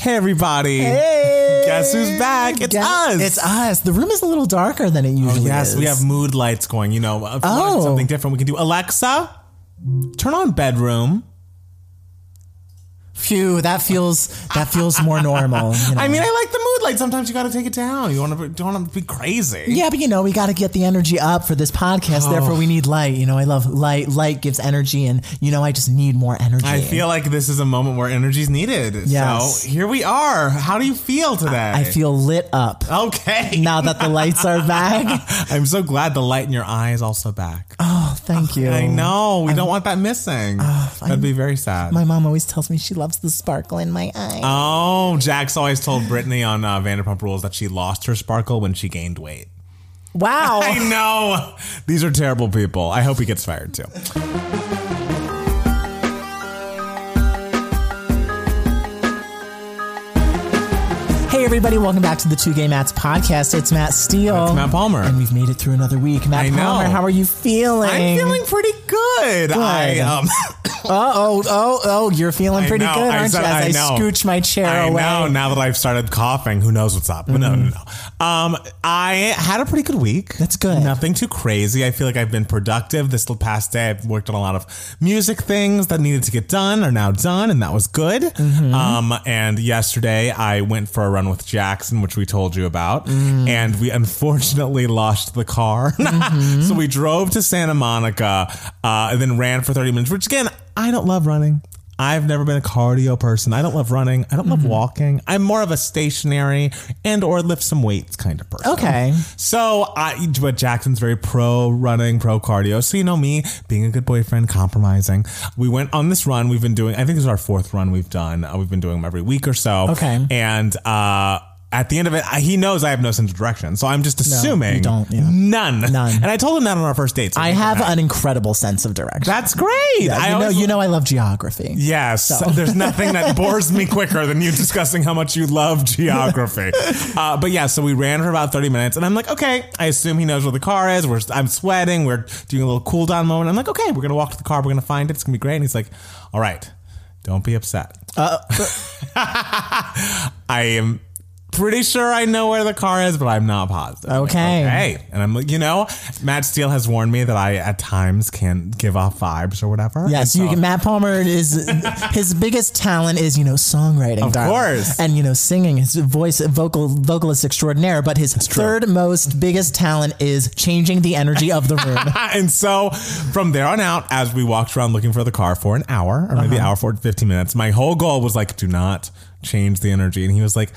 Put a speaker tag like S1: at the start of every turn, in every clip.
S1: Hey, everybody.
S2: Hey.
S1: Guess who's back? It's
S2: Guess-
S1: us.
S2: It's us. The room is a little darker than it oh, usually is.
S1: yes,
S2: is.
S1: we have mood lights going. You know, if
S2: Oh.
S1: something different, we can do Alexa, turn on bedroom.
S2: Phew, that feels that feels more normal. you know.
S1: I mean, I like the mood light. Sometimes you got to take it down. You want to don't want to be crazy.
S2: yeah, but you know, we got to get the energy up for this podcast.
S1: Oh.
S2: Therefore, we need light. You know, I love light. Light gives energy, and you know, I just need more energy.
S1: I feel like this is a moment where energy is needed.
S2: Yes.
S1: So here we are. How do you feel today?
S2: I feel lit up
S1: okay.
S2: now that the lights are back.
S1: I'm so glad the light in your eye is also back.
S2: Oh, thank you.
S1: I know. We don't want that missing. That'd be very sad.
S2: My mom always tells me she loves the sparkle in my eye.
S1: Oh, Jax always told Brittany on uh, Vanderpump Rules that she lost her sparkle when she gained weight.
S2: wow.
S1: I know. These are terrible people. I hope he gets fired too.
S2: Everybody, welcome back to the Two Gay Mats podcast. It's Matt Steele.
S1: It's Matt Palmer.
S2: And we've made it through another week. Matt
S1: I know.
S2: Palmer, how are you feeling?
S1: I'm feeling pretty good. I um
S2: Oh, oh, oh, you're feeling pretty good,
S1: I
S2: aren't
S1: said-
S2: you? As
S1: I
S2: I,
S1: know.
S2: scooch my chair
S1: I
S2: away.
S1: know now that I've started coughing, who knows what's up. But no, no, no. Um, I had a pretty good week.
S2: That's good.
S1: Nothing too crazy. I feel like I've been productive this past day. I've worked on a lot of music things that needed to get done are now done, and that was good.
S2: Mm-hmm.
S1: Um, and yesterday I went for a run with Jackson, which we told you about,
S2: Mm.
S1: and we unfortunately lost the car.
S2: Mm-hmm.
S1: so we drove to Santa Monica, uh, and then ran for 30 minutes, which again, I don't love running. I've never been a cardio person. I don't love running. I don't love
S2: Mm-hmm.
S1: walking. I'm more of a stationary and or lift some weights kind of person.
S2: Okay.
S1: So I, but Jackson's very pro running, pro cardio. So you know me being a good boyfriend, compromising. We went on this run. We've been doing. I think this is our fourth run we've done. Uh, we've been doing them every week or so.
S2: Okay.
S1: And uh, at the end of it, I, he knows I have no sense of direction. So I'm just assuming
S2: you don't, yeah.
S1: none,
S2: None.
S1: And I told him that on our first date. so
S2: I
S1: he
S2: have an incredible sense of direction.
S1: That's great.
S2: Yeah,
S1: I
S2: you, know,
S1: always-
S2: you know I love geography.
S1: Yes, there's nothing that bores me quicker than you discussing how much you love geography. uh, but yeah, so we ran for about 30 minutes, and I'm like, okay, I assume he knows where the car is. We're, I'm sweating. We're doing a little cool down moment. I'm like, okay, we're gonna walk to the car. We're gonna find it. It's gonna be great. And he's like, all right, don't be upset.
S2: Uh,
S1: I am pretty sure I know where the car is, but I'm not positive.
S2: Okay.
S1: Okay. And I'm like, you know, Matt Steele has warned me that I at times can't give off vibes or whatever.
S2: Yes,
S1: And
S2: you
S1: so-
S2: can, Matt Palmer is his biggest talent is you know songwriting,
S1: Of
S2: darling.
S1: course.
S2: and you know singing. His voice, vocal, vocalist extraordinaire. But his third most biggest talent is changing the energy of the room.
S1: and so from there on out, as we walked around looking for the car for an hour or
S2: Uh-huh.
S1: maybe hour for 15 minutes, my whole goal was like, do not change the energy. And he was like,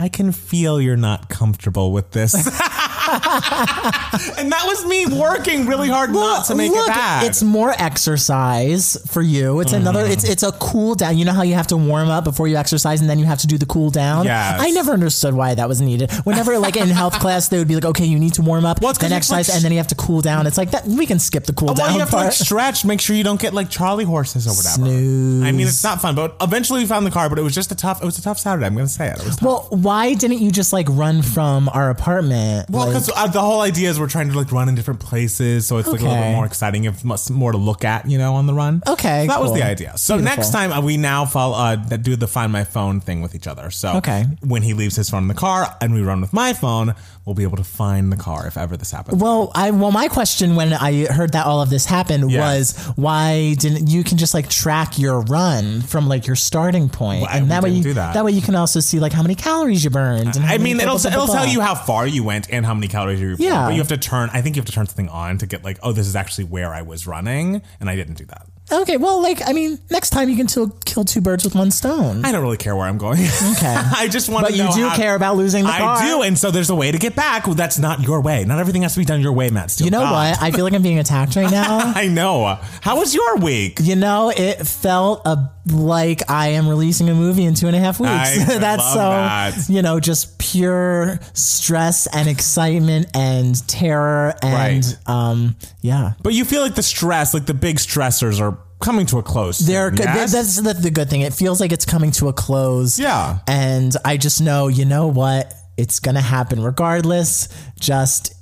S1: I can feel you're not comfortable with this. and that was me working really hard not to make
S2: Look,
S1: it bad.
S2: It's more exercise for you. It's another.
S1: Mm.
S2: It's it's a cool down. You know how you have to warm up before you exercise, and then you have to do the cool down.
S1: Yes.
S2: I never understood why that was needed. Whenever like in health class, they would be like, okay, you need to warm up,
S1: Well,
S2: then exercise,
S1: put-
S2: and then you have to cool down. It's like that. We can skip the cool
S1: well,
S2: down
S1: you have to like
S2: part.
S1: stretch, make sure you don't get like Charlie horses or whatever.
S2: Snooze.
S1: I mean, it's not fun, but eventually we found the car. But it was just a tough. It was a tough Saturday. I'm going to say it. It was tough.
S2: well, why didn't you just like run from our apartment?
S1: Well, Because uh, the whole idea is we're trying to like run in different places, so it's like a little bit more exciting. Much more to look at, you know, on the run.
S2: Okay,
S1: So that was
S2: cool.
S1: the idea. So
S2: Beautiful.
S1: next time uh, we now follow, uh, do the find my phone thing with each other. So
S2: Okay.
S1: when he leaves his phone in the car and we run with my phone, we'll be able to find the car if ever this happens.
S2: Well, I well, my question when I heard that all of this happened
S1: Yeah.
S2: was why didn't you can just like track your run from like your starting point,
S1: Well,
S2: and that way you
S1: do that.
S2: way you can also see like how many calories you burned. And
S1: I mean, it'll
S2: blah, blah,
S1: it'll
S2: blah,
S1: tell you how far you went and how many calories you.
S2: Yeah.
S1: but you have to turn. I think you have to turn something on to get like, oh, this is actually where I was running, and I didn't do that.
S2: Okay, well, like I mean, next time you can still kill two birds with one stone.
S1: I don't really care where I'm going.
S2: Okay.
S1: I just want to.
S2: But
S1: you
S2: do
S1: how-
S2: care about losing the car.
S1: I do, and so there's a way to get back. Well, that's not your way. Not everything has to be done your way, Matt. Steele.
S2: You know
S1: God.
S2: what? I feel like I'm being attacked right now.
S1: I know. How was your week?
S2: You know, it felt a, like I am releasing a movie in two and a half weeks.
S1: I
S2: That's so,
S1: that.
S2: you know, just pure stress and excitement and terror and,
S1: Right.
S2: um, yeah.
S1: But you feel like the stress, like the big stressors, are coming to a close.
S2: They're
S1: yes?
S2: That's the, the good thing. It feels like it's coming to a close.
S1: Yeah.
S2: And I just know, you know what? It's going to happen regardless. Just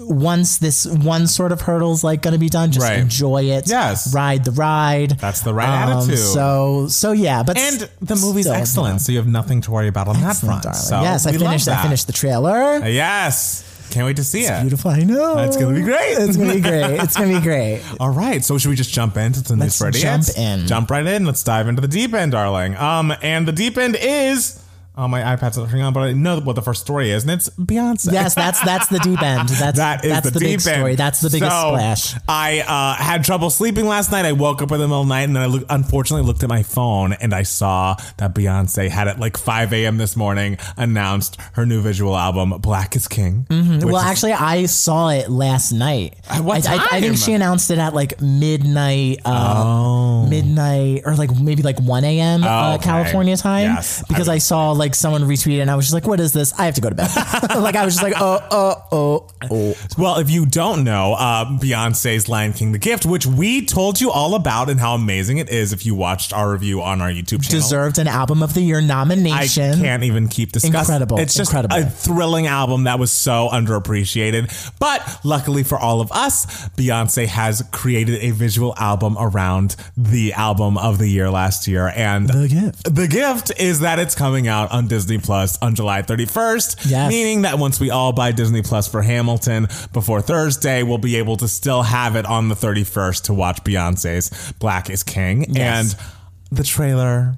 S2: once this one sort of hurdle's like going to be done, just
S1: Right.
S2: enjoy it.
S1: Yes.
S2: ride the ride.
S1: That's the right
S2: Um,
S1: attitude.
S2: So so yeah, but
S1: and the movie's
S2: still,
S1: excellent, so you have nothing to worry about on that front.
S2: darling.
S1: So
S2: yes, I finished. I finished the trailer.
S1: Yes, can't wait to see it.
S2: Beautiful. I know.
S1: It's gonna be great.
S2: It's gonna be great. It's gonna be great.
S1: All right, so should we just jump into the news
S2: Let's
S1: for
S2: jump in.
S1: Jump right in. Let's dive into the deep end, darling. Um, and the deep end is. Oh, my iPad's not turning on, but I know what the first story is, and it's Beyonce.
S2: Yes, that's that's the deep end. That's
S1: That is
S2: that's
S1: the,
S2: the, big
S1: end.
S2: story. That's the biggest
S1: So,
S2: splash.
S1: I uh, had trouble sleeping last night. I woke up in the middle of the night and then I look, unfortunately looked at my phone and I saw that Beyonce had at like 5 a.m. this morning announced her new visual album, Black is King. which
S2: Well,
S1: is-
S2: actually, I saw it last night.
S1: At what
S2: I, I, I think she announced it at like midnight, um,
S1: Oh.
S2: midnight, or like maybe like one a.m. uh,
S1: okay.
S2: California time.
S1: Yes,
S2: because I, saw like someone retweeted, and I was just like, "What is this? I have to go to bed." like I was just like, "Oh, oh, oh, oh."
S1: Well, if you don't know, uh, Beyonce's Lion King The Gift, which we told you all about and how amazing it is if you watched our review on our YouTube channel.
S2: Deserved an album of the year nomination.
S1: I can't even keep discussing.
S2: Incredible,
S1: It's just
S2: incredible.
S1: a thrilling album that was so underappreciated. But luckily for all of us, Beyonce has created a visual album around the album of the year last year. And
S2: The Gift.
S1: The gift is that it's coming out on Disney Plus on July 31st.
S2: Yes.
S1: Meaning that once we all buy Disney Plus for Hamilton before Thursday, we'll be able to still have it on the 31st to watch Beyonce's Black is King.
S2: Yes.
S1: And the trailer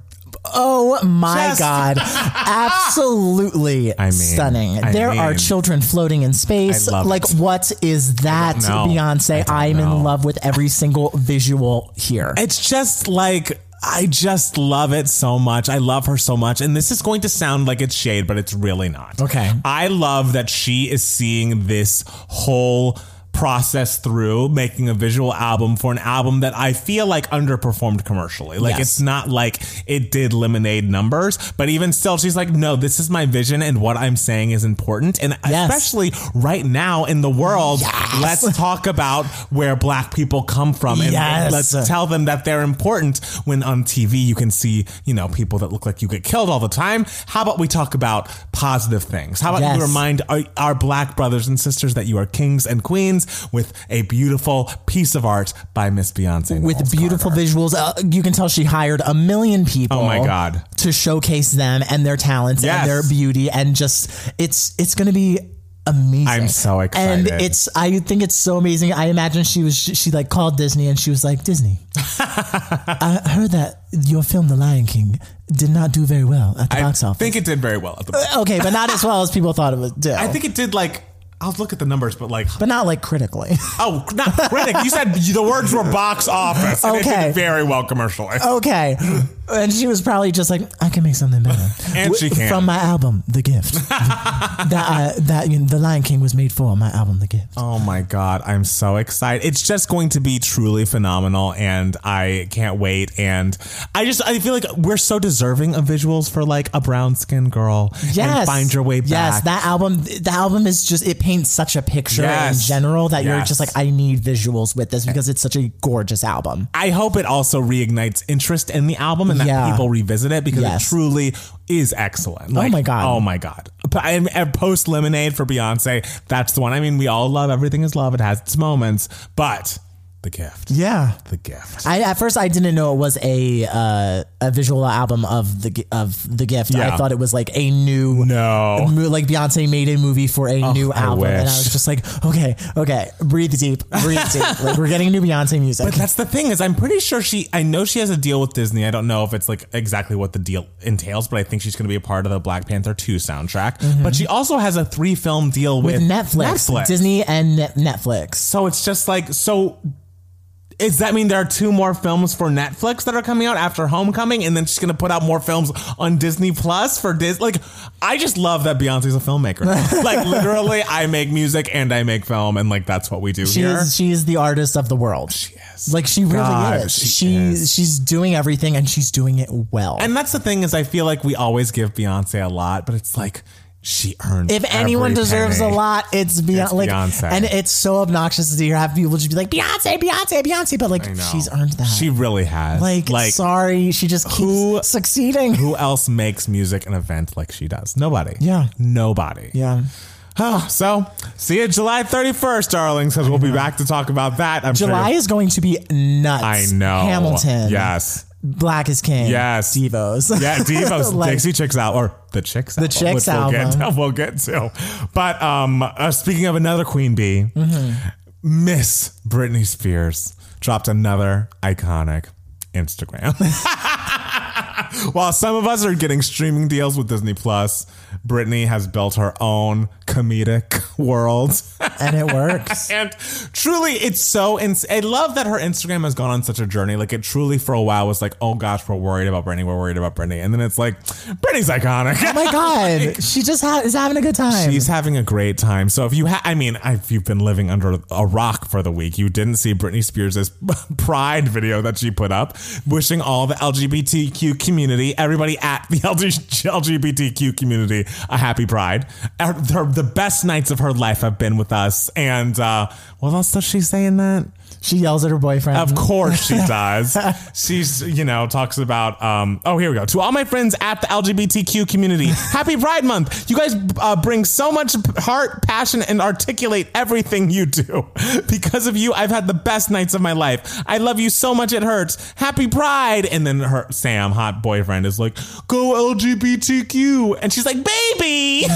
S2: Oh my
S1: Just-
S2: God. Absolutely
S1: I mean,
S2: stunning.
S1: I
S2: there are children floating in space. Like,
S1: it.
S2: what is that. Beyonce? I'm
S1: know.
S2: in love with every single visual here.
S1: It's just like I just love it so much. I love her so much. And this is going to sound like it's shade, but it's really not.
S2: Okay.
S1: I love that she is seeing this whole process through making a visual album for an album that I feel like underperformed commercially. Like
S2: Yes.
S1: it's not like it did lemonade numbers, but even still she's like no, this is my vision and what I'm saying is important and
S2: Yes.
S1: especially right now in the world,
S2: Yes.
S1: let's talk about where black people come from and let's tell them that they're important when on TV you can see, you know, people that look like you get killed all the time. How about we talk about positive things? How about you remind our, our black brothers and sisters that you are kings and queens with a beautiful piece of art by Miss Beyonce.
S2: with
S1: Knowles
S2: beautiful
S1: Carter.
S2: visuals. Uh, you can tell she hired a million people.
S1: Oh my God.
S2: To showcase them and their talents
S1: Yes.
S2: and their beauty, and just it's it's going to be amazing.
S1: I'm so excited.
S2: And it's I think it's so amazing. I imagine she was she like called Disney and she was like Disney. I heard that your film The Lion King did not do very well at the
S1: I
S2: box office.
S1: I think it did very well at the box.
S2: okay, but not as well as people thought it would do.
S1: I think it did like I'll look at the numbers, but like
S2: but not like critically.
S1: oh, not critic. You said the words were box office.
S2: Okay.
S1: very well commercially.
S2: Okay. And she was probably just like, I can make something better.
S1: And she can.
S2: From my album, The Gift. that I, that you know, The Lion King was made for my album, The Gift.
S1: Oh my god, I'm so excited. It's just going to be truly phenomenal and I can't wait and I just I feel like we're so deserving of visuals for like a brown skinned girl
S2: Yes.
S1: and find your way back.
S2: Yes, that album, the album is just, it paints such a picture
S1: Yes.
S2: in general that you're just like, I need visuals with this eh. because it's such a gorgeous album.
S1: I hope it also reignites interest in the album and that
S2: Yeah.
S1: people revisit it because
S2: Yes.
S1: it truly is excellent. Like,
S2: my God.
S1: Oh my god. And Post Lemonade for Beyonce, that's the one. I mean, we all love everything is love. It has its moments, but the gift.
S2: Yeah.
S1: The gift.
S2: I, at first, I didn't know it was a uh, a visual album of the of the gift.
S1: Yeah.
S2: I thought it was like a new
S1: No.
S2: mo- like Beyonce made a movie for a new
S1: I
S2: album, and I was just like, okay, okay, breathe deep, breathe deep. Like we're getting new Beyonce music.
S1: But that's the thing is I'm pretty sure she I know she has a deal with Disney. I don't know if it's like exactly what the deal entails, but I think she's going to be a part of the Black Panther 2 soundtrack. But she also has a 3 film deal with,
S2: with Netflix,
S1: Netflix.
S2: Disney, and Net- Netflix.
S1: So it's just like so does that mean there are two more films for Netflix that are coming out after Homecoming, and then she's gonna put out more films on Disney Plus for Dis? Like, I just love that Beyonce's a filmmaker. like, literally, I make music and I make film, and like that's what we do
S2: She
S1: here.
S2: is she is the artist of the world.
S1: She is.
S2: Like she really
S1: God,
S2: is.
S1: she
S2: she's
S1: is.
S2: she's doing everything and she's doing it well.
S1: And that's the thing is, I feel like we always give Beyonce a lot, but it's like she earned.
S2: if anyone deserves
S1: penny.
S2: a lot, it's Beyonce.
S1: It's
S2: like,
S1: Beyonce.
S2: and it's so obnoxious to hear have people just be like Beyonce, Beyonce, Beyonce, but like she's earned that.
S1: She really has.
S2: like,
S1: like
S2: sorry, she just keeps
S1: who-
S2: succeeding.
S1: who else makes music an event like she does? Nobody.
S2: Yeah.
S1: nobody.
S2: yeah, Oh,
S1: so see you July 31st, darlings, because we'll be back to talk about that. I'm
S2: July
S1: sure.
S2: is going to be nuts.
S1: I know.
S2: Hamilton.
S1: Yes.
S2: Black is King.
S1: Yes.
S2: Devos.
S1: Yeah, Devos,
S2: Like-
S1: Dixie Chicks out or the Chicks, the
S2: Chicks
S1: which we'll get,
S2: album.
S1: to, we'll get to. But um, uh, speaking of another Queen Bee,
S2: Mm-hmm.
S1: Miss Britney Spears dropped another iconic Instagram. While some of us are getting streaming deals with Disney Plus, Britney has built her own comedic world.
S2: and it works.
S1: And truly, it's so. Ins- I love that her Instagram has gone on such a journey. Like it truly, for a while, was like, "Oh gosh, we're worried about Britney. We're worried about Britney," and then it's like, "Britney's iconic."
S2: Oh my God. she just ha- is having a good time.
S1: She's having a great time. So if you, ha- I mean, if you've been living under a rock for the week, you didn't see Britney Spears' Pride video that she put up, wishing all the LGBTQ community, everybody at the LG- LGBTQ community, a happy bride. Her, her- the best nights of her life have been with us. And uh, what else does she say in that?
S2: She yells at her boyfriend.
S1: Of course she does. She's, you know, talks about, um, oh, here we go. To all my friends at the LGBTQ community, happy Pride Month. You guys uh, bring so much heart, passion, and articulate everything you do. Because of you, I've had the best nights of my life. I love you so much it hurts. Happy Pride. And then her, Sam, hot boyfriend, is like, go LGBTQ. And she's like, baby.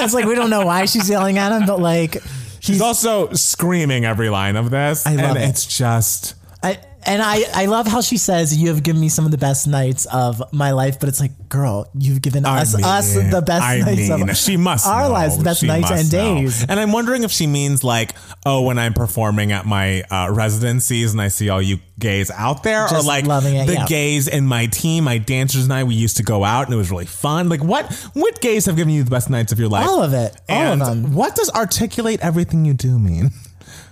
S2: It's like we don't know why she's yelling at him, but like
S1: She's also screaming every line of this.
S2: I love
S1: and
S2: it.
S1: it's just.
S2: I and I, I love how she says you have given me some of the best nights of my life, but it's like, girl, you've given
S1: I
S2: us
S1: mean,
S2: us the best
S1: I
S2: nights
S1: mean,
S2: of
S1: she must
S2: our
S1: know.
S2: lives, the best
S1: She
S2: nights and
S1: know.
S2: days.
S1: And I'm wondering if she means like, oh, when I'm performing at my uh, residencies and I see all you gays out there, or like
S2: loving it,
S1: the
S2: yeah.
S1: gays in my team, my dancers and I, we used to go out and it was really fun. Like, what what gays have given you the best nights of your life?
S2: All of it. All
S1: and
S2: of them.
S1: What does articulate everything you do mean?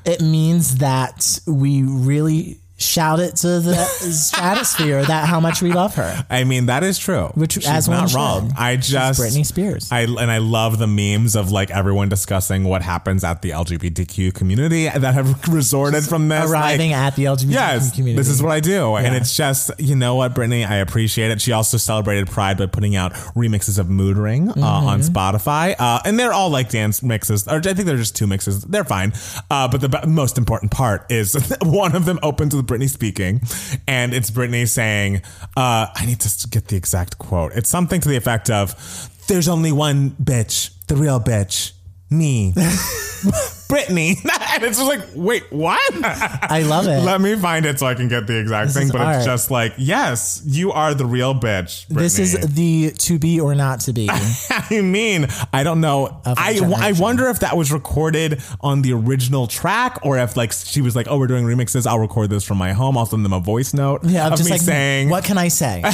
S2: It means that we really shout it to the stratosphere that how much we love her.
S1: I mean, that is true.
S2: Which,
S1: She's
S2: as one
S1: not
S2: should.
S1: wrong. I just
S2: Britney Spears.
S1: I and I love the memes of like everyone discussing what happens at the LGBTQ community that have resorted from this.
S2: Arriving
S1: like,
S2: at the LGBTQ
S1: Yes,
S2: community.
S1: this is what I do, and it's just you know what, Britney, I appreciate it. She also celebrated Pride by putting out remixes of Mood Ring uh, on
S2: Mm-hmm.
S1: Spotify, uh, and they're all like dance mixes, or I think they're just two mixes. They're fine, uh, but the most important part is one of them opens with Britney speaking, and it's Britney saying, uh, "I need to get the exact quote. It's something to the effect of." There's only one bitch, the real bitch, me, Britney. and it's just like, wait, what?
S2: I love it.
S1: Let me find it so I can get the exact thing.
S2: is
S1: But it's just like, yes, you are the real bitch.
S2: this is the to be or not to be.
S1: I mean, I don't know. I, I wonder if that was recorded on the original track or if like she was like, oh, we're doing remixes. I'll record this from my home. I'll send them a voice note
S2: Yeah,
S1: of
S2: just like
S1: saying.
S2: what can I say?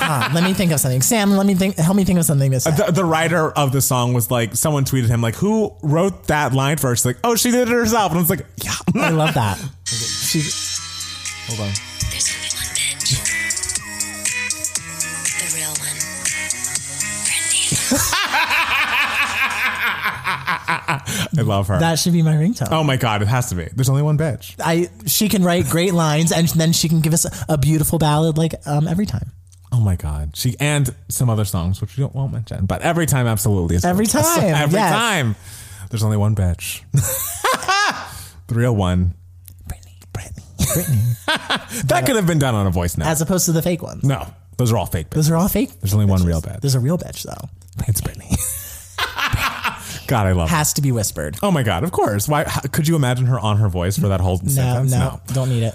S2: Huh, let me think of something. Sam, let me think. Help me think of something say.
S1: the, the writer of the song was like, someone tweeted him like, who wrote that line first? Like, oh, she did it herself. And I was like, yeah.
S2: I love that. She,
S1: Hold on.
S3: There's only one bitch. The real one. Britney.
S1: I love her.
S2: that should be my ringtone.
S1: oh my God, it has to be. There's only one bitch.
S2: I she can write great lines and then she can give us a beautiful ballad like um, every time.
S1: Oh my God. She and some other songs, which we don't won't mention, but every time, absolutely. is
S2: Every
S1: gorgeous.
S2: time,
S1: every
S2: yes.
S1: time. There's only one bitch. the real one.
S2: Britney, Britney, Britney,
S1: That could have been done on a voice note.
S2: as opposed to the fake ones.
S1: no, those are all fake. Bitches.
S2: Those are all fake.
S1: There's only one real bitch.
S2: There's a real bitch though.
S1: It's Britney. God, I love her.
S2: Has to be whispered.
S1: Oh my God, of course. Why? How, could you imagine her on her voice for that whole
S2: No,
S1: sentence?
S2: no, don't need it.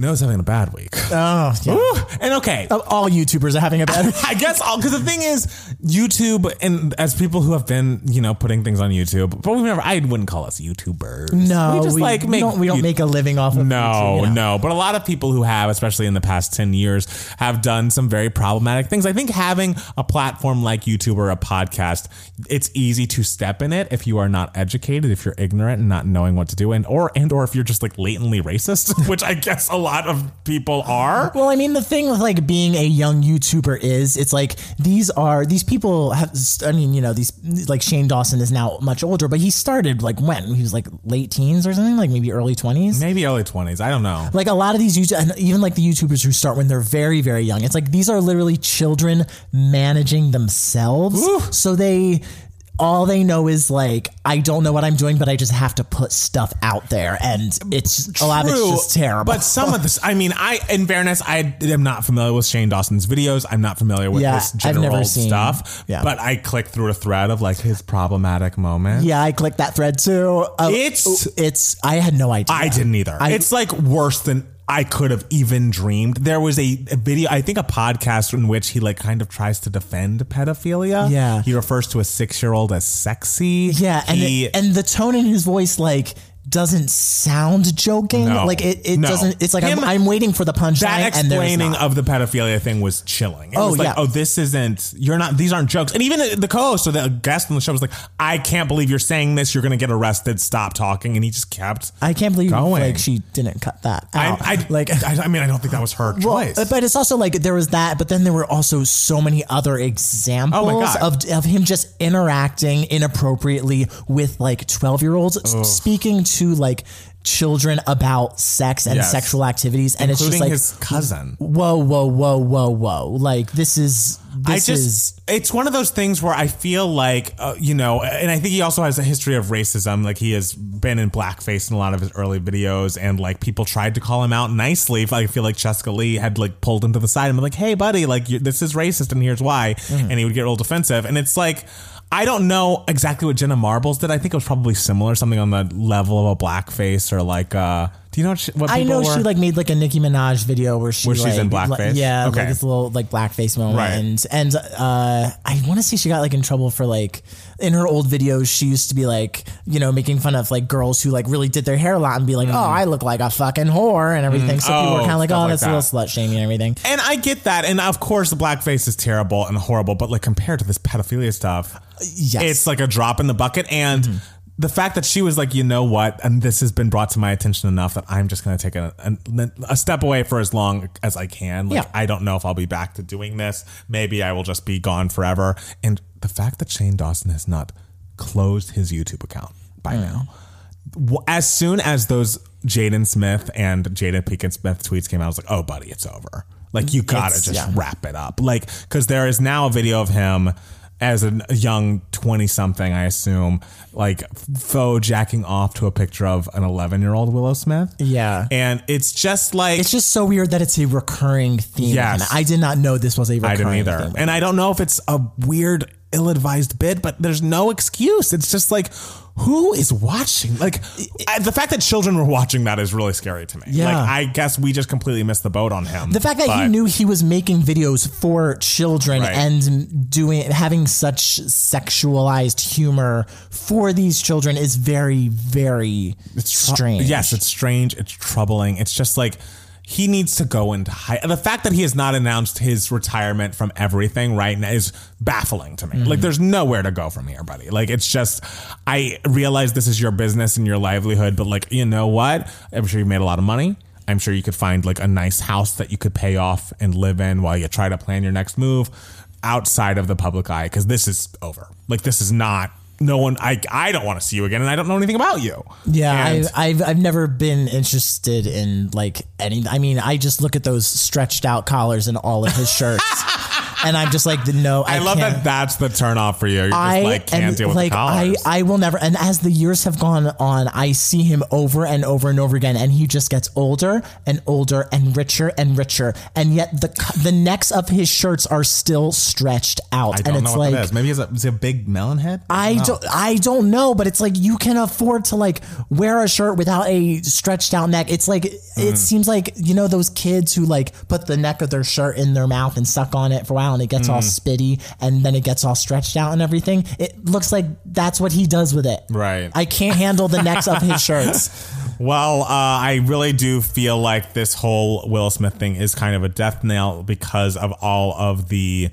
S1: It's having a bad week.
S2: Oh, yeah.
S1: Ooh, and okay,
S2: All YouTubers are having a bad. week.
S1: I guess all because the thing is, YouTube and as people who have been, you know, putting things on YouTube, but we've never. I wouldn't call us YouTubers.
S2: No,
S1: we just
S2: we,
S1: like
S2: we
S1: make.
S2: don't. We don't
S1: you-
S2: make a living off of
S1: No,
S2: YouTube, you know?
S1: no, but a lot of people who have, especially in the past 10 years, have done some very problematic things. I think having a platform like YouTube or a podcast, it's easy to step in it if you are not educated, if you're ignorant and not knowing what to do, and or and or if you're just like latently racist, which I guess a lot of people are.
S2: Well, I mean, the thing with like being a young YouTuber is it's like these are these people have. I mean, you know, these like Shane Dawson is now much older, but he started like when he was like late teens or something, like maybe early twenties.
S1: Maybe early 20s. I don't know.
S2: Like a lot of these YouTube, and even like the YouTubers who start when they're very, very young. It's like these are literally children managing themselves. So they all they know is like I don't know what I'm doing, but I just have to put stuff out there, and it's a lot of it's just terrible.
S1: But some of this, I mean, I, in fairness, I am not familiar with Shane Dawson's videos. I'm not familiar with
S2: Yeah,
S1: his general stuff.
S2: yeah.
S1: But I clicked through a thread of like his problematic moment.
S2: yeah, I clicked that thread too. Uh,
S1: It's-
S2: it's I had no idea.
S1: I didn't either.
S2: I-
S1: it's like worse than I could have even dreamed. There was a, a video, I think a podcast in which he like kind of tries to defend pedophilia.
S2: Yeah.
S1: He refers to a six year old as sexy.
S2: Yeah, and
S1: he,
S2: it, and the tone in his voice like doesn't sound joking.
S1: No.
S2: like it, it
S1: No.
S2: doesn't. It's like
S1: Him-
S2: I'm, I'm waiting for the punchline,
S1: that explaining of the pedophilia thing was chilling. It
S2: Oh,
S1: was like,
S2: yeah.
S1: oh, this isn't, you're not, these aren't jokes. And even the co host or the guest on the show was like, I can't believe you're saying this. You're going to get arrested. Stop talking. And he just kept.
S2: I can't believe
S1: going.
S2: like she didn't cut that
S1: I,
S2: out.
S1: I,
S2: like
S1: I, I mean, I don't think that was her
S2: Well,
S1: choice.
S2: but it's also like there was that, but then there were also so many other examples
S1: Oh
S2: of of him just interacting inappropriately with like twelve year olds, speaking to like children about sex and
S1: Yes.
S2: sexual activities, and it's
S1: including
S2: just like
S1: his cousin.
S2: whoa, whoa, whoa, whoa, whoa! Like this is
S1: I just,
S2: is
S1: it's one of those things where I feel like, uh, you know, and I think he also has a history of racism. Like he has been in blackface in a lot of his early videos, and like people tried to call him out nicely. I feel like Jessica Lee had like pulled him to the side and been like, "Hey, buddy, like this is racist, and here's why,"
S2: Mm-hmm.
S1: and he would get real defensive. And it's like. I don't know exactly what Jenna Marbles did. I think it was probably similar, something on the level of a blackface or like. uh Do you know what, she, what
S2: I
S1: people
S2: know
S1: were?
S2: she like made like a Nicki Minaj video where she
S1: Where she's
S2: like,
S1: in
S2: like-
S1: blackface?
S2: yeah,
S1: Okay.
S2: like this little like blackface moment,
S1: Right.
S2: and and uh, I want to say she got like in trouble for like in her old videos she used to be like you know making fun of like girls who like really did their hair a lot and be like mm. oh I look like a fucking whore and everything. Mm. So people
S1: Oh,
S2: were kind of like oh
S1: like
S2: that's a little slut shaming and everything.
S1: And I get that, and of course, the blackface is terrible and horrible. But like compared to this pedophilia stuff,
S2: yes.
S1: it's like a drop in the bucket. And mm-hmm. The fact that she was like, you know what, and this has been brought to my attention enough that I'm just going to take a, a, a step away for as long as I can. Like,
S2: Yeah.
S1: I don't know if I'll be back to doing this. Maybe I will just be gone forever. And the fact that Shane Dawson has not closed his YouTube account by hmm. now as soon as those Jaden Smith and Jada Pinkett Smith tweets came out, I was like, oh, buddy, it's over. Like, you gotta just
S2: yeah.
S1: wrap it up. Like, because there is now a video of him as a young 20 something, I assume, like faux jacking off to a picture of an 11 year old Willow Smith.
S2: Yeah.
S1: And it's just like,
S2: It's just so weird that it's a recurring theme.
S1: Yes.
S2: And I did not know this was a recurring
S1: I didn't either.
S2: theme.
S1: And I don't know if it's a weird, ill advised bit, but there's no excuse. It's just like, who is watching? Like, I, the fact that children were watching that is really scary to me.
S2: Yeah.
S1: Like, I guess we just completely missed the boat on him.
S2: The fact that he knew he was making videos for children
S1: Right.
S2: and doing having such sexualized humor for these children is very very It's strange.
S1: Yes, it's strange. It's troubling. It's just like he needs to go into high. The fact that he has not announced his retirement from everything right now is baffling to me.
S2: Mm-hmm.
S1: Like, there's nowhere to go from here, buddy. Like, it's just, I realize this is your business and your livelihood, but like, you know what? I'm sure you made a lot of money. I'm sure you could find like a nice house that you could pay off and live in while you try to plan your next move outside of the public eye because this is over. Like, this is not. No one, I, I don't want to see you again, and I don't know anything about you.
S2: Yeah,
S1: And-
S2: I've, I've I've never been interested in like any. I mean, I just look at those stretched out collars in all of his shirts, and I'm just like, no. I,
S1: I love
S2: can't.
S1: that that's the turn off for you. You're just
S2: I
S1: like can't
S2: am,
S1: deal with
S2: like
S1: the
S2: I
S1: collars.
S2: I will never. And as the years have gone on, I see him over and over and over again, and he just gets older and older and richer and richer, and yet the the necks of his shirts are still stretched out,
S1: I don't
S2: and
S1: know
S2: it's
S1: what
S2: like.
S1: is. Maybe he's a, is he a big melon head.
S2: I don't I don't know, but it's like you can afford to like wear a shirt without a stretched out neck. It's like
S1: Hmm.
S2: it seems like you know those kids who like put the neck of their shirt in their mouth and suck on it for a while and it gets all
S1: Hmm.
S2: spitty and then it gets all stretched out and everything. It looks like that's what he does with it.
S1: Right.
S2: I can't handle the necks of his shirts.
S1: Well, uh, I really do feel like this whole Will Smith thing is kind of a death knell because of all of the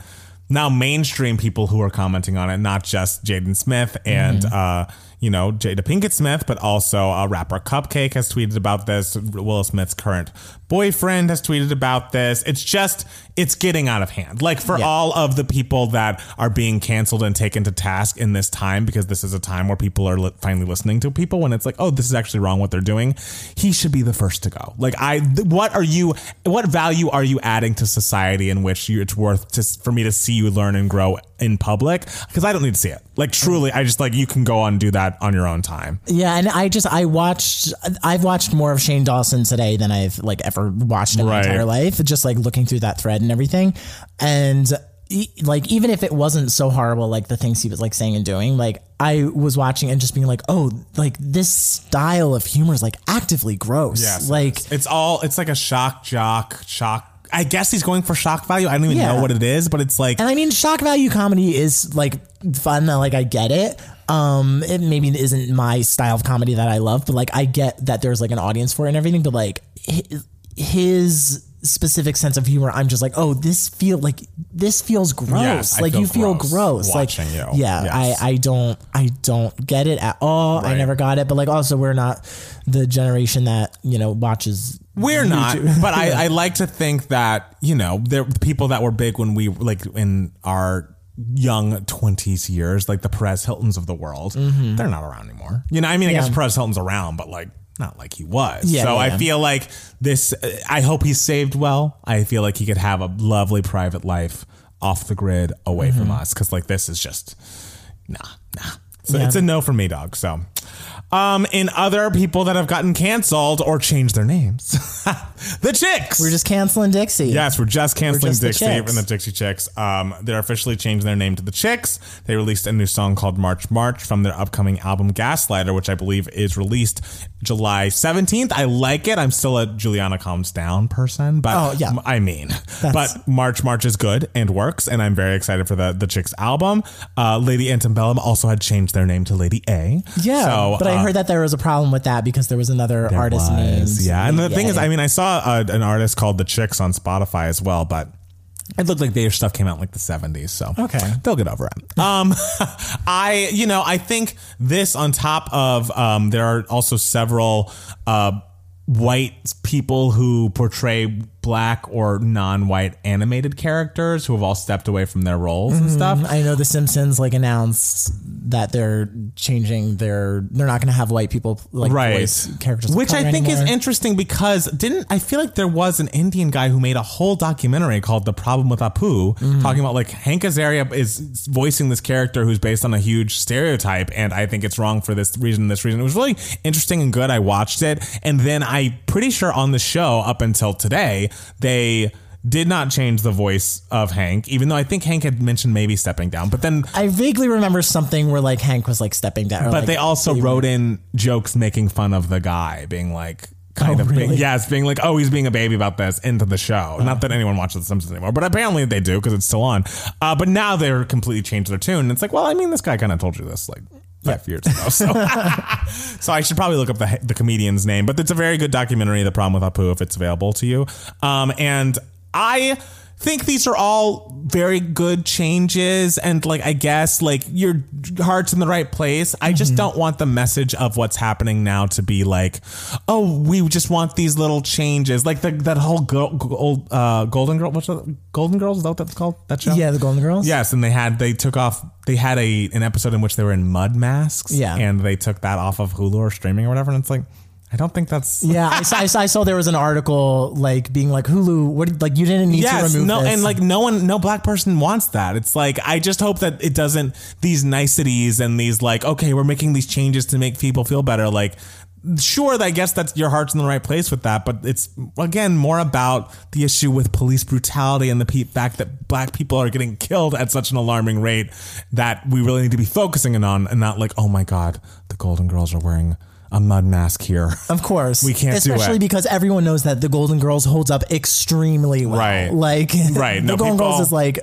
S1: now mainstream people who are commenting on it, not just Jaden Smith and
S2: Mm-hmm.
S1: uh, you know Jada Pinkett Smith, but also uh, rapper CupcakKe has tweeted about this. Will Smith's current boyfriend has tweeted about this. It's just it's getting out of hand. Like for
S2: Yeah.
S1: all of the people that are being canceled and taken to task in this time, because this is a time where people are li- finally listening to people when it's like, oh, this is actually wrong what they're doing. He should be the first to go. Like I, th- what are you? What value are you adding to society in which you, it's worth to, for me to see you learn and grow in public because I don't need to see it. Like truly, I just like you can go on and do that on your own time.
S2: Yeah, and I just I watched I've watched more of Shane Dawson today than I've like ever watched in my
S1: Right.
S2: entire life. Just like looking through that thread and everything, and e- like even if it wasn't so horrible, like the things he was like saying and doing, like I was watching and just being like, oh, like this style of humor is like actively gross.
S1: Yes,
S2: like
S1: it's all it's like a shock jock shock. I guess he's going for shock value. I don't even
S2: Yeah.
S1: know what it is, but it's like
S2: And I mean, shock value comedy is like fun. Like I get it. Um, it maybe isn't my style of comedy that I love, but like I get that there's like an audience for it and everything. But like hi- his specific sense of humor, I'm just like, oh, this feel like this feels gross. Like
S1: feel
S2: you feel
S1: gross.
S2: Like
S1: you.
S2: yeah,
S1: Yes.
S2: I I don't I don't get it at all. I never got it. But like also we're not the generation that you know watches.
S1: We're not, but I, I like to think that you know there people that were big when we like in our young twenties years, like the Perez Hiltons of the world. They're not around anymore. You know, I mean, I guess
S2: Mm-hmm.
S1: Perez Hilton's around, but like not like he was.
S2: Yeah,
S1: so
S2: yeah,
S1: I feel like this. I hope he's saved well. I feel like he could have a lovely private life off the grid, away from
S2: Mm-hmm.
S1: us, because like this is just nah, nah. So
S2: Yeah.
S1: it's a no for me, dog. So, um, in other people that have gotten canceled or changed their names, the chicks.
S2: We're just canceling Dixie.
S1: Yes, we're just canceling
S2: just
S1: Dixie and the Dixie Chicks. Um, they're officially changing their name to the Chicks. They released a new song called March March from their upcoming album Gaslighter, which I believe is released July 17th. I like it. I'm still a Julianna Calms Down person, but
S2: Oh, yeah.
S1: I mean, but March March is good and works, and I'm very excited for the, the Chicks album. Uh, Lady Antebellum also had changed their name to Lady A.
S2: Yeah,
S1: So,
S2: but I
S1: uh,
S2: heard that there was a problem with that because there was another artist named.
S1: was, Yeah, and the thing is, I mean, I saw uh an artist called The Chicks on Spotify as well, but it looked like their stuff came out in like the 70s, so
S2: Okay.
S1: they'll get over it. Um, I, you know, I think this on top of um, there are also several uh, white people who portray black or non-white animated characters who have all stepped away from their roles and stuff.
S2: I know The Simpsons like announced that they're changing their. They're not going to have white people like voice characters, of
S1: which I think is
S2: anymore.
S1: interesting because didn't I feel like there was an Indian guy who made a whole documentary called "The Problem with Apu,"
S2: Mm-hmm.
S1: talking about like Hank Azaria is voicing this character who's based on a huge stereotype, and I think it's wrong for this reason, this reason. It was really interesting and good. I watched it, and then I pretty sure on the show up until today they. Did not change the voice of Hank, even though I think Hank had mentioned maybe stepping down. But then
S2: I vaguely remember something where like Hank was like stepping down.
S1: but
S2: like,
S1: they also wrote in jokes making fun of the guy, being like, kind
S2: Oh,
S1: of, being, yes, being like, oh, he's being a baby about this into the show. Not that anyone watches The Simpsons anymore, but apparently they do because it's still on. Uh, but now they're completely changed their tune. And it's like, well, I mean, this guy kind of told you this like five years ago. So, so I should probably look up the, the comedian's name. But it's a very good documentary, The Problem with Apu, if it's available to you. Um, and I think these are all very good changes and like i guess like your heart's in the right place i just
S2: Mm-hmm.
S1: don't want the message of what's happening now to be like oh we just want these little changes like the, that whole girl, gold, uh, golden girl what's that golden girls is that what that's called that show
S2: Yeah, the Golden Girls.
S1: Yes, and they had they took off they had a an episode in which they were in mud masks.
S2: Yeah.
S1: and they took that off of Hulu or streaming or whatever. And it's like, I don't think that's
S2: Yeah, I saw, I saw. I saw there was an article like being like Hulu. What like you didn't need
S1: yes,
S2: to remove
S1: no,
S2: this.
S1: and like no one, no black person wants that. It's like I just hope that it doesn't these niceties and these like okay, we're making these changes to make people feel better. Like sure, I guess that's your heart's in the right place with that, but it's again more about the issue with police brutality and the pe- fact that black people are getting killed at such an alarming rate that we really need to be focusing in on, and not like oh my god, the Golden Girls are wearing a mud mask here.
S2: Of course,
S1: We can't do
S2: especially because everyone knows that the Golden Girls holds up extremely well.
S1: Right.
S2: like
S1: Right.
S2: the
S1: No,
S2: Golden
S1: people-
S2: Girls is like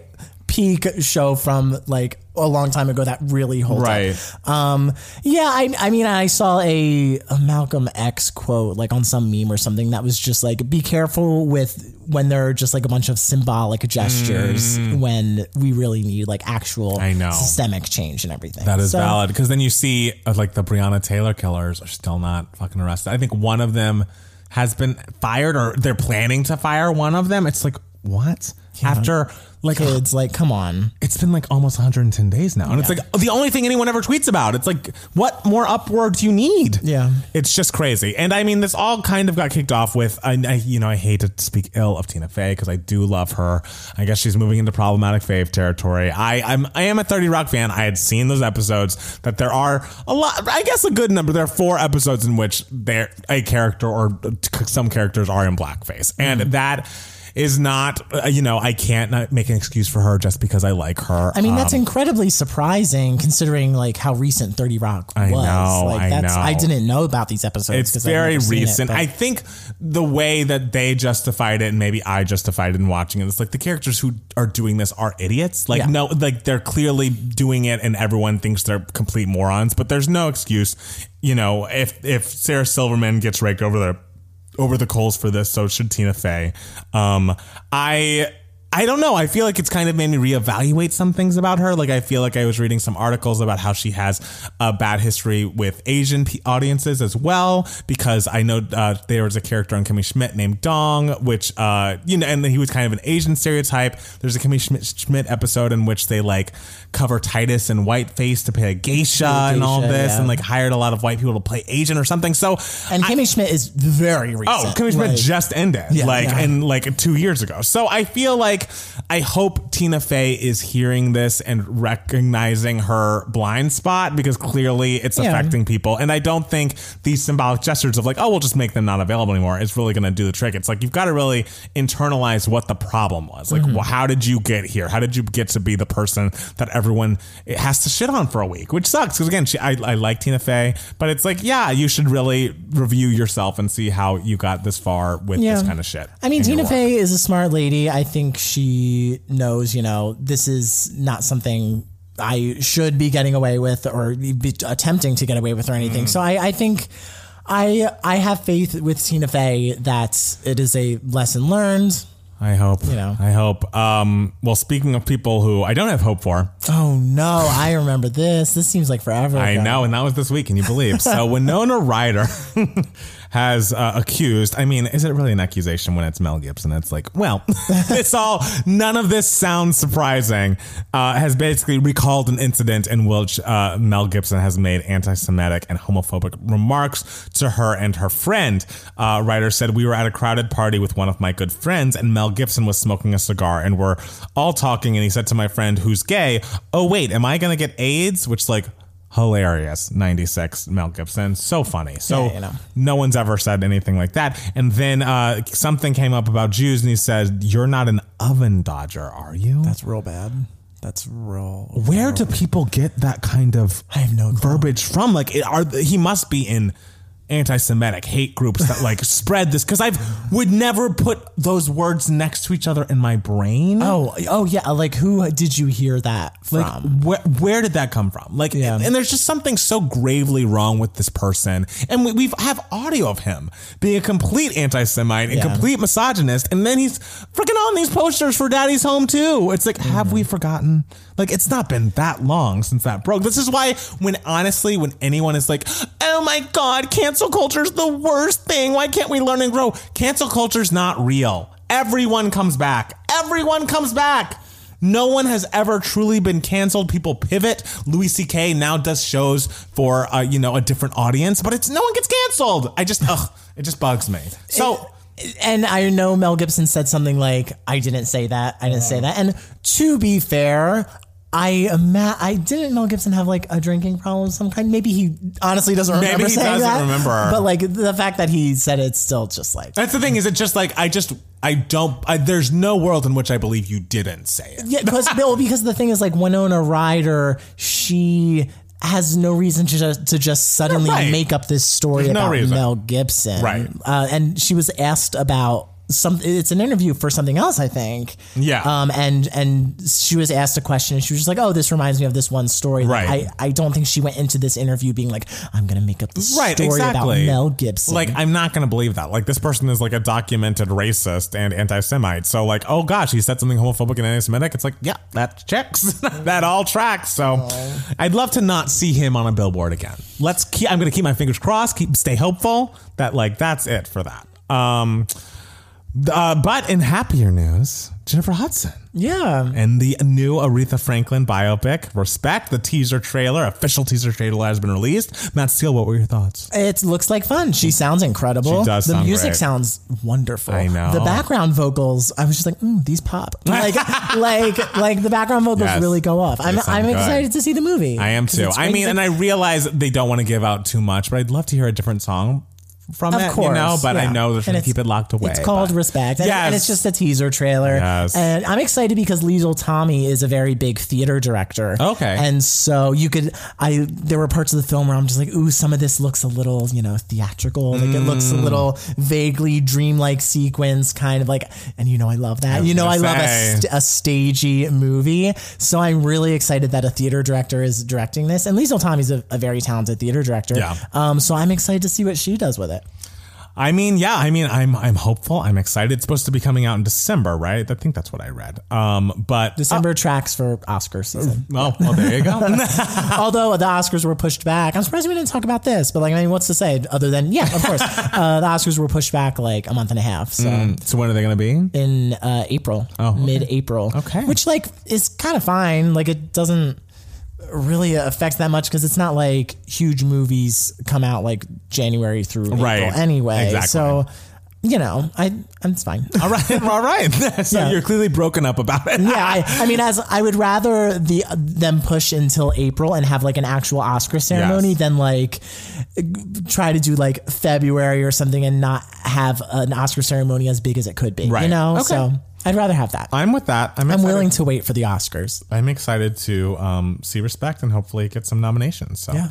S2: peak show from like a long time ago that really holds
S1: Right.
S2: up. Um, yeah, I, I mean, I saw a, a Malcolm X quote like on some meme or something that was just like, "Be careful with when there are just like a bunch of symbolic gestures when we really need like actual
S1: Mm. I know.
S2: systemic change and everything."
S1: That is
S2: So-
S1: valid because then you see uh, like the Breonna Taylor killers are still not fucking arrested. I think one of them has been fired or they're planning to fire one of them. It's like what? after like
S2: it's like, come on.
S1: it's been like almost 110 days now. And it's
S2: Yeah.
S1: like the only thing anyone ever tweets about. It's like, what more upward do you need?
S2: Yeah.
S1: It's just crazy. And I mean, this all kind of got kicked off with, I, I you know, I hate to speak ill of Tina Fey because I do love her. I guess she's moving into problematic fave territory. I, I'm, I am a 30 Rock fan. I had seen those episodes that there are a lot, I guess a good number. There are four episodes in which there a character or some characters are in blackface. And
S2: Mm-hmm.
S1: that is not, uh, you know, I can't not make an excuse for her just because I like her.
S2: I mean, that's
S1: Um,
S2: incredibly surprising considering like how recent 30 Rock was.
S1: I know,
S2: like
S1: I
S2: that's
S1: know.
S2: I didn't know about these episodes.
S1: It's very
S2: seen it,
S1: recent. I think the way that they justified it, and maybe I justified it in watching it, it's like the characters who are doing this are idiots. Like
S2: Yeah.
S1: no, like they're clearly doing it, and everyone thinks they're complete morons. But there's no excuse. You know, if if Sarah Silverman gets raked over the over the coals for this, so should Tina Fey. Um, I. I don't know. I feel like it's kind of made me reevaluate some things about her. Like I feel like I was reading some articles about how she has a bad history with Asian audiences as well. Because I know uh, there was a character on Kimmy Schmidt named Dong, which uh, you know, and he was kind of an Asian stereotype. There's a Kimmy Schmidt, Schmidt episode in which they like cover Titus in whiteface to play a geisha, and all this,
S2: yeah.
S1: and like hired a lot of white people to play Asian or something. So
S2: and Kimmy Schmidt is very recent.
S1: Oh, Kimmy Schmidt
S2: Like,
S1: just ended,
S2: Yeah,
S1: like
S2: yeah.
S1: in like two years ago. So I feel like I hope Tina Fey is hearing this and recognizing her blind spot because clearly it's
S2: Yeah.
S1: affecting people. And I don't think these symbolic gestures of like, oh, we'll just make them not available anymore is really going to do the trick. It's like you've got to really internalize what the problem was. Like,
S2: Mm-hmm.
S1: well, how did you get here? How did you get to be the person that everyone has to shit on for a week? Which sucks because again, she, I, I like Tina Fey, but it's like, yeah, you should really review yourself and see how you got this far with
S2: Yeah.
S1: this kind of shit.
S2: I mean, Tina. Fey is a smart lady. I think she knows, you know, this is not something I should be getting away with or be attempting to get away with or anything. So I, I think I I have faith with Tina Fey that it is a lesson learned.
S1: I hope.
S2: You know.
S1: I hope. Um, well, speaking of people who I don't have hope for,
S2: Oh no, I remember this. This seems like forever.
S1: I
S2: ago.
S1: know, and that was this week, can you believe? So Winona Ryder has uh, accused. I mean, is it really an accusation when it's Mel Gibson? It's like, well, it's all. None of this sounds surprising. Uh, has basically recalled an incident in which uh, Mel Gibson has made anti-Semitic and homophobic remarks to her and her friend. Uh, Ryder said, "We were at a crowded party with one of my good friends, and Mel Gibson was smoking a cigar, and we're all talking. And he said to my friend, who's gay, "Oh wait, am I going to get AIDS?" Which like hilarious 96 mel gibson so funny so
S2: Yeah, you know.
S1: no one's ever said anything like that and then uh, something came up about jews and he said you're not an oven dodger are you
S2: That's real bad. That's real.
S1: where do people get that kind of
S2: I have no clue.
S1: verbiage from like it, are he must be in anti-semitic hate groups that like spread this because i would never put those words next to each other in my brain
S2: Oh, oh yeah. Like who did you hear that from?
S1: Like, where, where did that come from? Like,
S2: Yeah.
S1: and there's just something so gravely wrong with this person. And we, we've have audio of him being a complete anti-Semite and
S2: Yeah.
S1: complete misogynist. And then he's freaking on these posters for Daddy's Home too. It's like, have
S2: Mm-hmm.
S1: we forgotten? Like, it's not been that long since that broke. This is why when honestly, when anyone is like, oh my God, cancel culture is the worst thing. Why can't we learn and grow? Cancel culture's not real. Everyone comes back. Everyone comes back. No one has ever truly been canceled. People pivot. Louis C.K. now does shows for uh, you know a different audience, but it's no one gets canceled. I just ugh, it just bugs me. So
S2: and I know Mel Gibson said something like, "I didn't say that. I didn't say that." And to be fair, I ima- I didn't Mel Gibson have like a drinking problem of some kind. Maybe he honestly doesn't
S1: Maybe
S2: remember
S1: he
S2: saying
S1: doesn't
S2: that.
S1: remember.
S2: But like the fact that he said it's still just like
S1: that's the thing. Is it just like I just I don't. I, there's no world in which I believe you didn't say it.
S2: yeah, because well, because the thing is like Winona Ryder, she has no reason to just, to just suddenly
S1: Right.
S2: make up this story
S1: There's
S2: about
S1: reason.
S2: Mel Gibson.
S1: Right.
S2: Uh, and she was asked about some it's an interview for something else, I think.
S1: Yeah.
S2: Um and and she was asked a question and she was just like, Oh, this reminds me of this one story.
S1: Right.
S2: I, I don't think she went into this interview being like, I'm gonna make up this
S1: Right,
S2: story
S1: exactly.
S2: about Mel Gibson.
S1: Like, I'm not going to believe that. Like, this person is like a documented racist and anti Semite. So, like, oh gosh, he said something homophobic and anti Semitic. It's like, yeah, that checks. that all tracks. So, I'd love to not see him on a billboard again. Let's keep, I'm going to keep my fingers crossed, keep, stay hopeful that, like, that's it for that. Um, Uh, but in happier news, Jennifer Hudson
S2: Yeah.
S1: and the new Aretha Franklin biopic, Respect, the teaser trailer, official teaser trailer has been released. Matt Steele, what were your thoughts?
S2: It looks like fun. She sounds incredible.
S1: She does
S2: The
S1: sound
S2: music
S1: great.
S2: sounds wonderful.
S1: I know.
S2: The background vocals, I was just like, mm, these pop. Like, like, like the background vocals
S1: Yes.
S2: really go off. I'm, I'm
S1: good.
S2: excited to see the movie.
S1: I am too. I mean, and I realize they don't want to give out too much, but I'd love to hear a different song from
S2: Of
S1: it,
S2: course,
S1: you know. But I know they're trying to keep it locked away.
S2: It's called
S1: but-
S2: Respect, and, and it's just a teaser trailer.
S1: Yes.
S2: And I'm excited because Liesl Tommy is a very big theater director.
S1: Okay.
S2: and so you could, I there were parts of the film where I'm just like, ooh, some of this looks a little, you know, theatrical. Like it looks a
S1: Mm.
S2: little vaguely dreamlike sequence, kind of like, and you know, I love that.
S1: was
S2: you know, I
S1: gonna
S2: love a, st- a stagey movie. So I'm really excited that a theater director is directing this, and Liesl Tommy's a, a very talented theater director.
S1: Yeah.
S2: Um. So I'm excited to see what she does with it.
S1: I mean, yeah. I mean, I'm I'm hopeful. I'm excited. It's supposed to be coming out in December, right? I think that's what I read. Um, but
S2: December tracks for Oscar season.
S1: oh, well, there you go.
S2: Although the Oscars were pushed back, I'm surprised we didn't talk about this. But like, I mean, what's to say other than yeah, of course, uh, the Oscars were pushed back like a month and a half. So
S1: so when are they going to be?
S2: in uh, April,
S1: Oh, okay.
S2: mid-April,
S1: Okay.
S2: which like is kind of fine. Like it doesn't really affects that much because it's not like huge movies come out like January through
S1: Right.
S2: April anyway.
S1: Exactly.
S2: So you know, I I'm it's fine.
S1: All right, all right. so
S2: Yeah.
S1: you're clearly broken up about it.
S2: yeah, I, I mean, as I would rather the them push until April and have like an actual Oscar ceremony
S1: Yes.
S2: than like try to do like February or something and not have an Oscar ceremony as big as it could be.
S1: Right.
S2: You know,
S1: Okay.
S2: so I'd rather have that.
S1: I'm with that. I'm,
S2: I'm
S1: excited.
S2: willing to wait for the Oscars.
S1: I'm excited to um, see Respect and hopefully get some nominations. So,
S2: Yeah.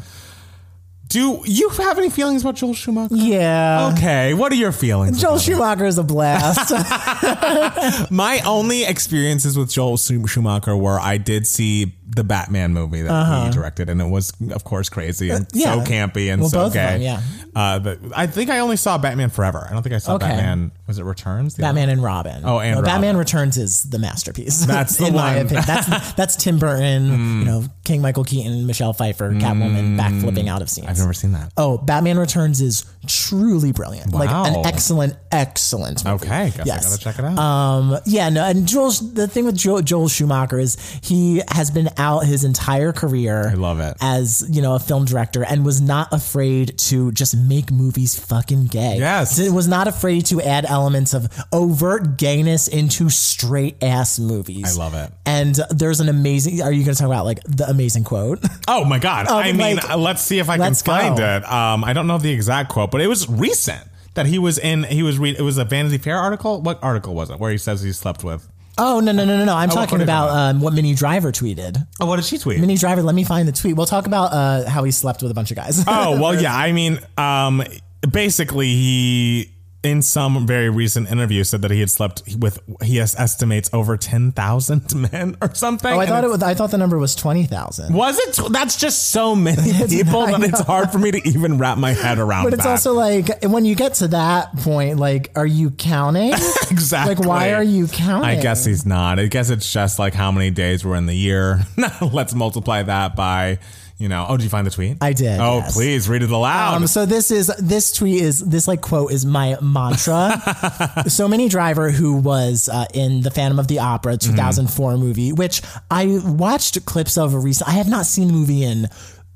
S1: do you have any feelings about Joel Schumacher?
S2: Yeah.
S1: Okay, what are your feelings?
S2: Joel? Schumacher is a blast.
S1: My only experiences with Joel Schumacher were I did see the Batman movie that he directed, and it was, of course, crazy and
S2: Uh-huh. yeah.
S1: so campy and
S2: Well,
S1: so gay.
S2: them, yeah.
S1: Uh, but I think I only saw Batman Forever. I don't think I saw
S2: Okay.
S1: Batman. Was it Returns? The
S2: Batman and Robin.
S1: Oh, and
S2: Batman
S1: Robin.
S2: Returns is the masterpiece.
S1: That's the
S2: in my
S1: one. Mm.
S2: opinion. That's that's Tim Burton, you know, King Michael Keaton, Michelle Pfeiffer, Catwoman backflipping out of scenes.
S1: I've never seen that.
S2: Oh, Batman Returns is truly brilliant. Like an excellent, excellent movie.
S1: Okay, guess
S2: Yes.
S1: I gotta check it out.
S2: Um, yeah, no, and Joel, the thing with Joel, Joel Schumacher is he has been out his entire career.
S1: I love it.
S2: As, you know, a film director and was not afraid to just make movies fucking gay.
S1: Yes.
S2: It was not afraid to add elements of overt gayness into straight ass movies.
S1: I love it.
S2: And there's an amazing, are you going to talk about like the amazing quote?
S1: Oh my god! I mean,
S2: like,
S1: let's see if I can find
S2: go.
S1: it. Um, I don't know the exact quote, but it was recent that he was in. He was read. It was a Vanity Fair article. What article was it? Where he says he slept with.
S2: Oh, no, no, no, no, no. I'm
S1: what
S2: talking
S1: are you
S2: about
S1: talking
S2: um, what Minnie Driver tweeted.
S1: Oh, what did she tweet?
S2: Minnie Driver, let me find the tweet. We'll talk about uh, how he slept with a bunch of guys.
S1: oh well, yeah. I mean, um, basically he. In some very recent interview, said that he had slept with he has estimates over ten thousand men or something.
S2: Oh, I thought it was. I thought the number was twenty thousand.
S1: was it. That's just so many people that it's hard for me to even wrap my head around.
S2: But it's
S1: that.
S2: also like when you get to that point, like, are you counting?
S1: Exactly.
S2: Like, why are you counting?
S1: I guess he's not. I guess it's just like how many days were in the year. Let's multiply that by, you know. Oh, did you find the tweet?
S2: I did,
S1: Oh,
S2: yes.
S1: please read it aloud.
S2: Um, so this is this tweet is this like quote is my mantra. so Minnie Driver who was uh, in the Phantom of the Opera
S1: Mm-hmm.
S2: 2004 movie, which I watched clips of a recent. I have not seen the movie in.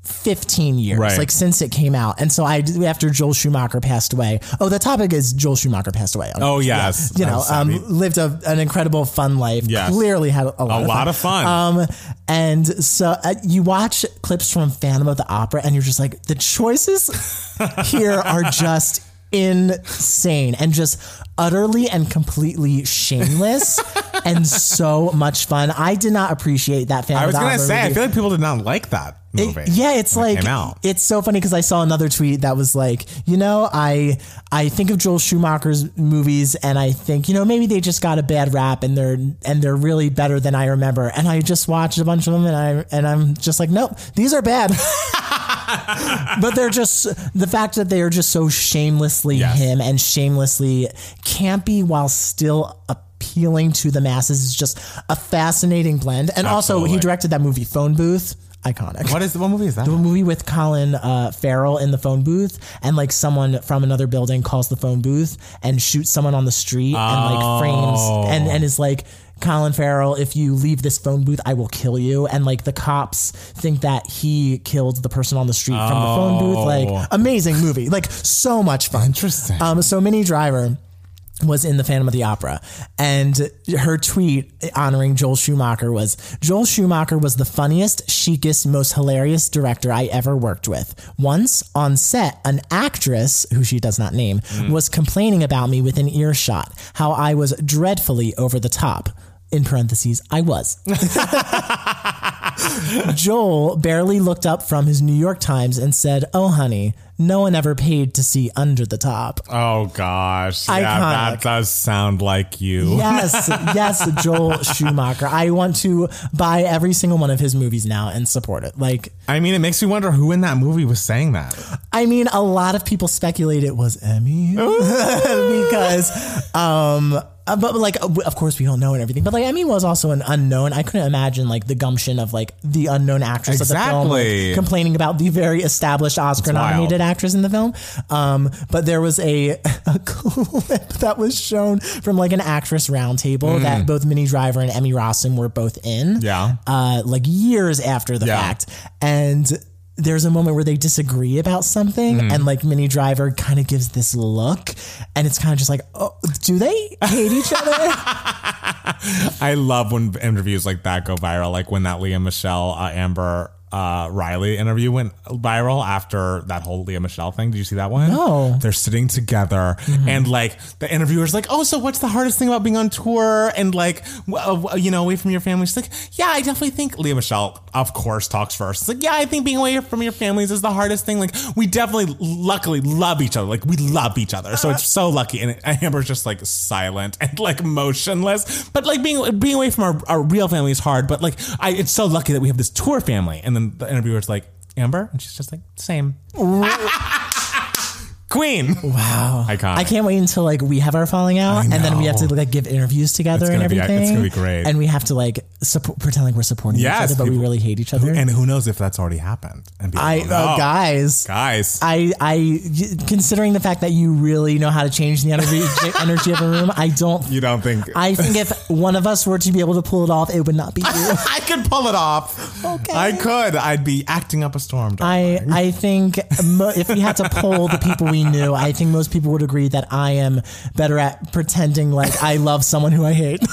S2: 15 years
S1: Right.
S2: like since it came out and so i after joel schumacher passed away oh the topic is joel schumacher passed away
S1: Oh, yes.
S2: you know um, lived a, an incredible fun life
S1: Yes.
S2: clearly had a lot,
S1: a
S2: of,
S1: lot
S2: fun.
S1: of fun.
S2: Um, and so uh, you watch clips from Phantom of the Opera, and you're just like, the choices here are just insane and just utterly and completely shameless and so much fun. I did not appreciate that Phantom
S1: I was gonna say, I feel like people did not like that movie.
S2: It- yeah, it's
S1: it
S2: like
S1: out.
S2: it's so funny because I saw another tweet that was like, you know, I I think of Joel Schumacher's movies and I think, you know, maybe they just got a bad rap and they're and they're really better than I remember. And I just watched a bunch of them and I and I'm just like, nope, these are bad. but they're just the fact that they are just so shamelessly
S1: Yes.
S2: him and shamelessly campy while still appealing to the masses is just a fascinating blend. And also he directed that movie Phone Booth. iconic.
S1: What is the what movie is that?
S2: the movie with Colin uh, Farrell in the phone booth, and like someone from another building calls the phone booth and shoots someone on the street, and like frames and and is like. Colin Farrell, if you leave this phone booth, I will kill you. And like the cops think that he killed the person on the street from the phone booth.
S1: Oh.
S2: Like amazing movie, like so much fun.
S1: Interesting.
S2: Um, so Minnie Driver was in the Phantom of the Opera, and her tweet honoring Joel Schumacher was Joel Schumacher was the funniest, chicest, most hilarious director I ever worked with. Once on set, an actress who she does not name mm. was complaining about me within earshot, how I was dreadfully over the top. In parentheses, I was. Joel barely looked up from his New York Times and said, Oh, honey, no one ever paid to see under the top.
S1: oh gosh, yeah, that does sound like you.
S2: Yes, yes, Joel Schumacher. I want to buy every single one of his movies now and support it. Like,
S1: I mean, it makes me wonder who in that movie was saying that.
S2: I mean, a lot of people speculate it was Emmy because, um, uh, but like, uh, of course, we don't know and everything. But like, Emmy was also an unknown. I couldn't imagine like the gumption of like the unknown actress of the film like, complaining about the very established Oscar-nominated actress in the film. Um, but there was a, a clip that was shown from like an actress roundtable that both Minnie Driver and Emmy Rossum were both in.
S1: Mm. Yeah.
S2: uh, like years after the
S1: Yeah.
S2: fact, and there's a moment where they disagree about something,
S1: Mm-hmm.
S2: and like Minnie Driver kind of gives this look, and it's kind of just like, oh, do they hate each other?
S1: I love when interviews like that go viral, like when that Lea Michele uh, Amber uh, Riley interview went viral after that whole Lea Michele thing. Did you see that one?
S2: No.
S1: They're sitting together and like the interviewer's like, "Oh, so what's the hardest thing about being on tour and like w- uh, you know away from your family?" She's like, "Yeah, I definitely think Lea Michele, of course, talks first. It's like, yeah, I think being away from your families is the hardest thing. Like, we definitely, luckily, love each other. Like, we love each other, so it's so lucky." And Amber's just like silent and like motionless. But like being being away from our, our real family is hard. But like, I it's so lucky that we have this tour family. And then the interviewer's like, "Amber," and she's just like, "Same." Queen.
S2: Wow,
S1: Iconic.
S2: I can't wait until like we have our falling out, and then we have to like give interviews together
S1: It's
S2: and
S1: gonna be-
S2: everything.
S1: it's gonna be great.
S2: and we have to like support, pretend like we're supporting
S1: Yes,
S2: each other, but we
S1: people-
S2: really hate each other.
S1: And who knows if that's already happened? And people
S2: I,
S1: don't
S2: uh,
S1: know.
S2: guys,
S1: guys.
S2: I, I, considering the fact that you really know how to change the energy, energy of a room, I don't.
S1: you don't think
S2: I think if one of us were to be able to pull it off, it would not be you.
S1: I could pull it off?
S2: Okay.
S1: I could. I'd be acting up a storm.
S2: I, I think mo- if we had to poll the people we knew, I think most people would agree that I am better at pretending like I love someone who I hate.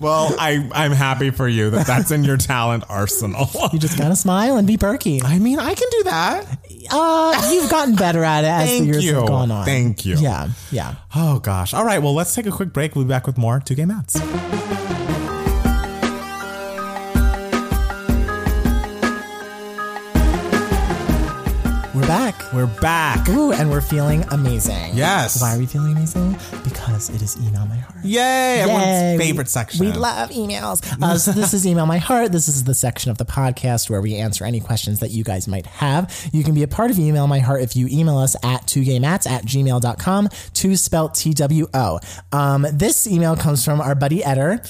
S1: well, I I'm happy for you that that's in your talent arsenal.
S2: You just gotta smile and be perky.
S1: I mean, I can do that.
S2: Uh, you've gotten better at it as the years
S1: you.
S2: have gone on.
S1: Thank you.
S2: Yeah, yeah.
S1: Oh gosh. All right. Well, let's take a quick break. We'll be back with more two gay mats.
S2: We're back. Ooh, and we're feeling amazing.
S1: Yes.
S2: Why are we feeling amazing? Because it is email my heart.
S1: Yay! Everyone's favorite section.
S2: We love emails. Uh, so this is Email My Heart. This is the section of the podcast where we answer any questions that you guys might have. You can be a part of Email My Heart if you email us at 2gaymats at gmail.com, two spelled T-W-O. Um, this email comes from our buddy Eder.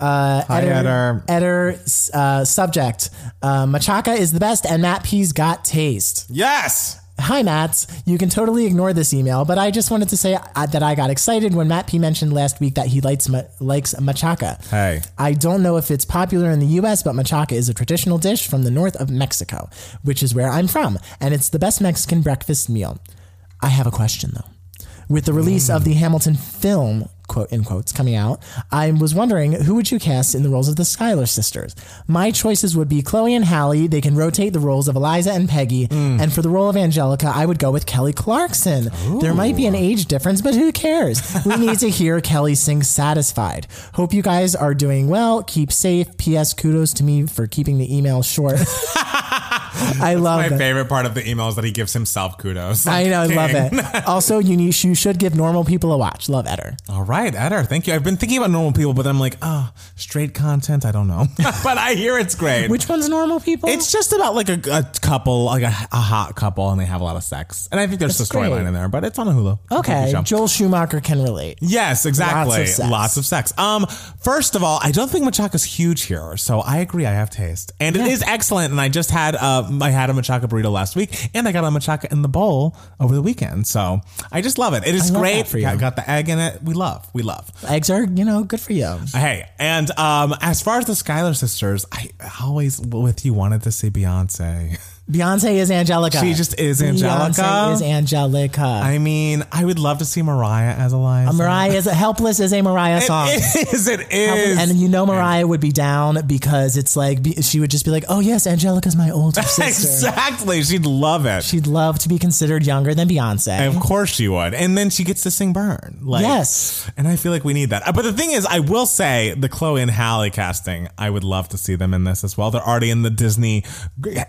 S2: Uh,
S1: Hi, Eder.
S2: Eder, uh, subject. Uh, Machaca is the best and Matt P's got taste.
S1: Yes.
S2: Hi, Matt. You can totally ignore this email, but I just wanted to say uh, that I got excited when Matt P mentioned last week that he likes ma- likes machaca.
S1: Hey.
S2: I don't know if it's popular in the U.S., but machaca is a traditional dish from the north of Mexico, which is where I'm from, and it's the best Mexican breakfast meal. I have a question though. With the release of the Hamilton film, quote in quotes, coming out, I was wondering who would you cast in the roles of the Schuyler sisters? My choices would be Chloe and Halle. They can rotate the roles of Eliza and Peggy. Mm. And for the role of Angelica, I would go with Kelly Clarkson. There might be an age difference, but who cares? We need to hear Kelly sing Satisfied. Hope you guys are doing well. Keep safe. P.S. Kudos to me for keeping the email short. I love
S1: My
S2: that.
S1: favorite part of the email is that he gives himself kudos.
S2: I know, I love it. Also, you need, you should give normal people a watch. Love Eder.
S1: All right, Eder, thank you. I've been thinking about normal people, but then I'm like, oh, straight content. I don't know, but I hear it's great.
S2: Which one's normal people?
S1: It's just about like a, a couple, like a, a hot couple, and they have a lot of sex. And I think there's
S2: That's
S1: a storyline in there, but it's on a Hulu.
S2: okay. Joel Schumacher can relate.
S1: Yes, exactly.
S2: Lots of sex.
S1: Lots of sex. Um, first of all, I don't think machaca's huge here, so I agree. I have taste, and it
S2: Yeah.
S1: is excellent. And I just had uh, I had a machaca burrito last week, and I got a machaca in the bowl over the weekend. So I just love it. It is great.
S2: for you.
S1: I got the egg in it. We love. We love.
S2: Eggs are, you know, good for you.
S1: Hey, and um, as far as the Schuyler sisters, I always with you wanted to see Beyonce.
S2: Beyonce is Angelica.
S1: She just is Angelica.
S2: Beyonce is Angelica.
S1: I mean, I would love to see Mariah as Eliza.
S2: Mariah is a helpless is a Mariah song.
S1: It is. It is.
S2: And you know Mariah would be down because it's like she would just be like, "Oh yes, Angelica's my older sister."
S1: exactly. She'd love it.
S2: She'd love to be considered younger than Beyonce.
S1: of course she would. And then she gets to sing Burn. Like,
S2: Yes.
S1: And I feel like we need that. Uh, But the thing is, I will say the Chloe and Halle casting, I would love to see them in this as well. They're already in the Disney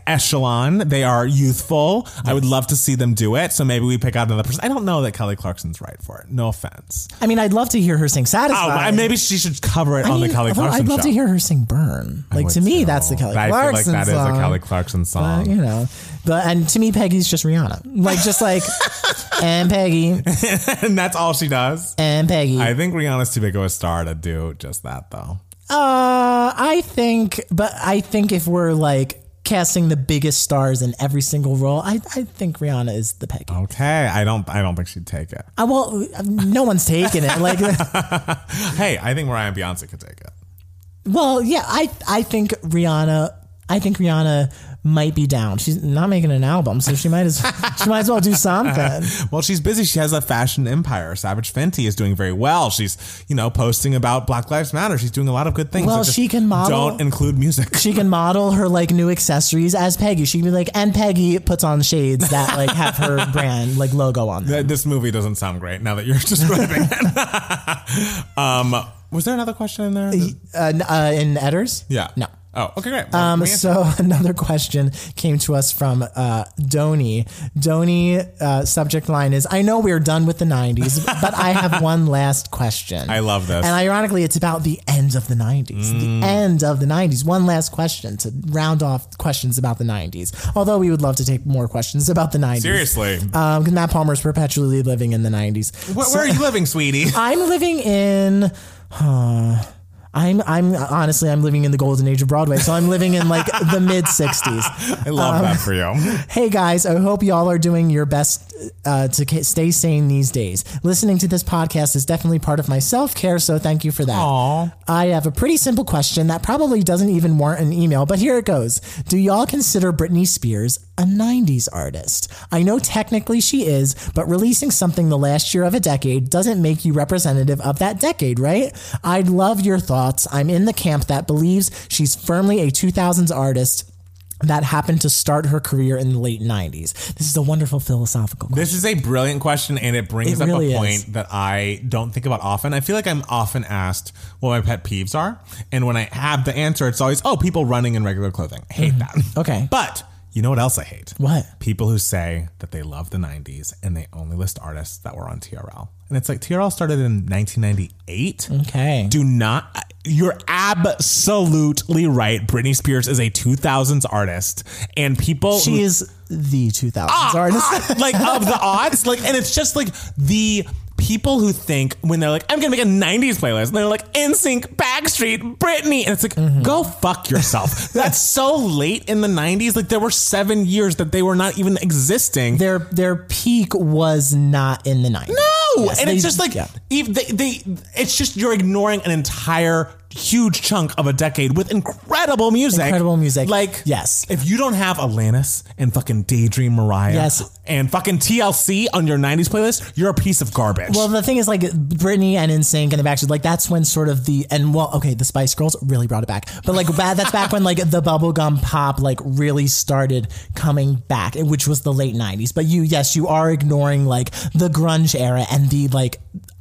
S1: echelon. They are youthful. I would love to see them do it. So maybe we pick out another person. I don't know that Kelly Clarkson's right for it. No offense.
S2: I mean, I'd love to hear her sing
S1: Oh,
S2: "Satisfied."
S1: and maybe she should cover it
S2: I
S1: on
S2: mean,
S1: the Kelly Clarkson
S2: I'd love
S1: show.
S2: to hear her sing "Burn." Like to me,
S1: too.
S2: that's the Kelly
S1: I feel like
S2: Clarkson
S1: that is
S2: song.
S1: a Kelly Clarkson song.
S2: But, you know, but and to me, Peggy's just Rihanna. Like just like and Peggy
S1: and that's all she does.
S2: and Peggy.
S1: I think Rihanna's too big of a star to do just that, though.
S2: Uh, I think, but I think if we're like casting the biggest stars in every single role, I, I think Rihanna is the Peggy.
S1: Okay, I don't. I don't think she'd take it.
S2: Uh, well, no one's taking it. Like,
S1: Hey, I think Mariah and Beyonce could take it.
S2: well, yeah, I I think Rihanna. I think Rihanna might be down. She's not making an album, so she might as she might as well do something.
S1: Well, she's busy. She has a fashion empire. Savage Fenty is doing very well. She's, you know, posting about Black Lives Matter. She's doing a lot of good things.
S2: Well,
S1: just
S2: she can model-
S1: Don't include music.
S2: She can model her like new accessories as Peggy. She can be like, and Peggy puts on shades that like have her brand like logo on them.
S1: This movie doesn't sound great now that you're describing it. um, was there another question in there?
S2: Uh, uh, in Edders?
S1: yeah.
S2: No.
S1: Oh, okay, great. Well,
S2: Um, so another question came to us from uh, Doni. Doni uh, subject line is: I know we're done with the '90s, but I have one last question.
S1: I love this.
S2: and ironically, it's about the end of the '90s.
S1: Mm.
S2: The end of the '90s. One last question to round off questions about the '90s. Although we would love to take more questions about the '90s.
S1: Seriously.
S2: um, 'cause Matt Palmer is perpetually living in the '90s.
S1: where, where are you living, sweetie?
S2: I'm living in. I'm I'm honestly I'm living in the golden age of Broadway, so I'm living in like the mid '60s.
S1: I love
S2: Um,
S1: that for you.
S2: Hey guys, I hope y'all are doing your best uh, to stay sane these days. Listening to this podcast is definitely part of my self care, so thank you for that.
S1: Aw.
S2: I have a pretty simple question that probably doesn't even warrant an email, but here it goes. Do y'all consider Britney Spears a 90s artist? I know technically she is, but releasing something the last year of a decade doesn't make you representative of that decade, right? I'd love your thoughts. I'm in the camp that believes she's firmly a 2000s artist that happened to start her career in the late 90s. This is a wonderful philosophical question.
S1: This is a brilliant question, and it brings
S2: It
S1: up
S2: really
S1: a
S2: is.
S1: point that I don't think about often. I feel like I'm often asked what my pet peeves are, and when I have the answer, it's always, "Oh, people running in regular clothing." I hate that.
S2: Mm-hmm. Okay.
S1: but you know what else I hate?
S2: What?
S1: People who say that they love the '90s and they only list artists that were on TRL, and it's like TRL started in 1998.
S2: Okay.
S1: Do not. You're absolutely right. Britney Spears is a 2000s artist, and people
S2: She is the 2000s ah, artist.
S1: Ah, like of the odds, like, and it's just like the people who think when they're like, I'm gonna make a '90s playlist, and they're like, NSYNC, Backstreet, Britney, and it's like,
S2: Mm-hmm.
S1: go fuck yourself. That's so late in the '90s. Like, there were seven years that they were not even existing.
S2: their their peak was not in the 90s.
S1: No,
S2: Yes,
S1: and
S2: they-
S1: it's just like
S2: yeah.
S1: they, they, it's just you're ignoring an entire huge chunk of a decade with incredible music.
S2: Incredible music.
S1: Like
S2: Yes.
S1: if you don't have Alanis and fucking Daydream Mariah,
S2: Yes.
S1: and fucking TLC on your '90s playlist, you're a piece of garbage.
S2: Well, the thing is, like Britney and NSYNC and the Backstreet, like that's when sort of the and well, okay, the Spice Girls really brought it back, but like that's back when like the bubblegum pop like really started coming back, which was the late '90s. But you, yes, you are ignoring like the grunge era and the like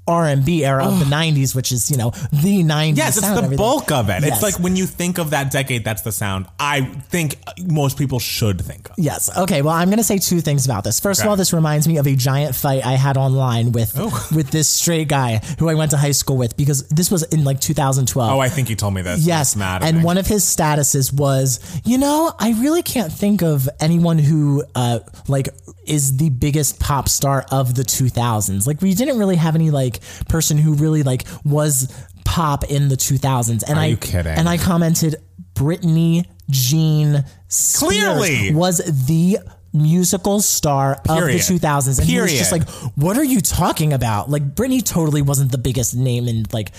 S2: R and B era of the '90s, which is you know the '90s.
S1: Yes, it's the bulk of it.
S2: Yes.
S1: It's like when you think of that decade, that's the sound I think most people should think of.
S2: Yes. Okay. Well, I'm going to say two things about this. First of all, this reminds me of a giant fight I had online with
S1: Oh.
S2: with this straight guy who I went to high school with because this was in like 2012.
S1: Oh, I think you told me this.
S2: Yes, and one of his statuses was, you know, I really can't think of anyone who uh like is the biggest pop star of the 2000s. Like we didn't really have any like person who really like was pop in the 2000s. And
S1: Are
S2: I and I commented Britney Jean Spears
S1: Clearly.
S2: was the musical star
S1: Period.
S2: of the 2000s and he was just like what are you talking about? Like Britney totally wasn't the biggest name in like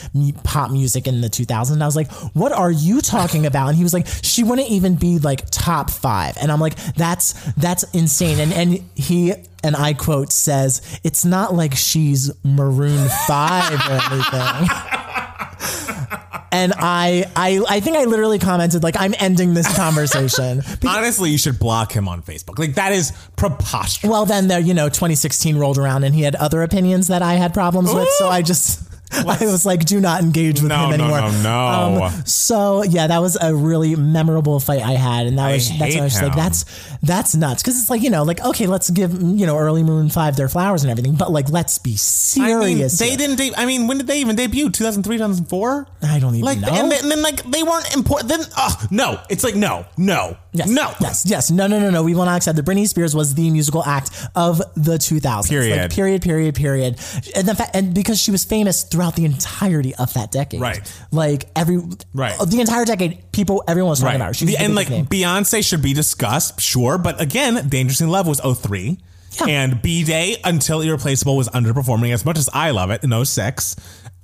S2: pop music in the 2000s and I was like what are you talking about? And he was like she wouldn't even be like top 5 and I'm like that's that's insane. And and he and I quote says it's not like she's maroon 5 or anything and I, I I think I literally commented like I'm ending this conversation
S1: Honestly, you should block him on Facebook. Like that is preposterous.
S2: Well, then there, you know, 2016 rolled around and he had other opinions that I had problems with. So I just, I was like, do not engage with
S1: No,
S2: him anymore.
S1: no, no.
S2: Um, so yeah, that was a really memorable fight I had, and that
S1: I
S2: was that's I was like, that's that's nuts because it's like you know, like okay, let's give you know early Maroon Five their flowers and everything, but like let's be
S1: I mean,
S2: serious.
S1: they didn't. De- I mean, when did they even debut? 2003, 2004.
S2: I don't even
S1: like,
S2: know.
S1: And, then, and then like they weren't important. Then, oh no, it's like no, no,
S2: Yes,
S1: no.
S2: Yes. Yes. No. No. No. No. We will not accept that. Britney Spears was the musical act of the 2000s.
S1: Period.
S2: Like, period. Period. Period. And the fact, and because she was famous throughout the entirety of that decade.
S1: Right.
S2: Like every.
S1: Right.
S2: The entire decade, people, everyone was talking about her. She was
S1: the and like
S2: name.
S1: Beyonce should be discussed, sure, but again, Dangerous in Love was 03.
S2: Yeah.
S1: And B Day Until Irreplaceable was underperforming as much as I love it in 06.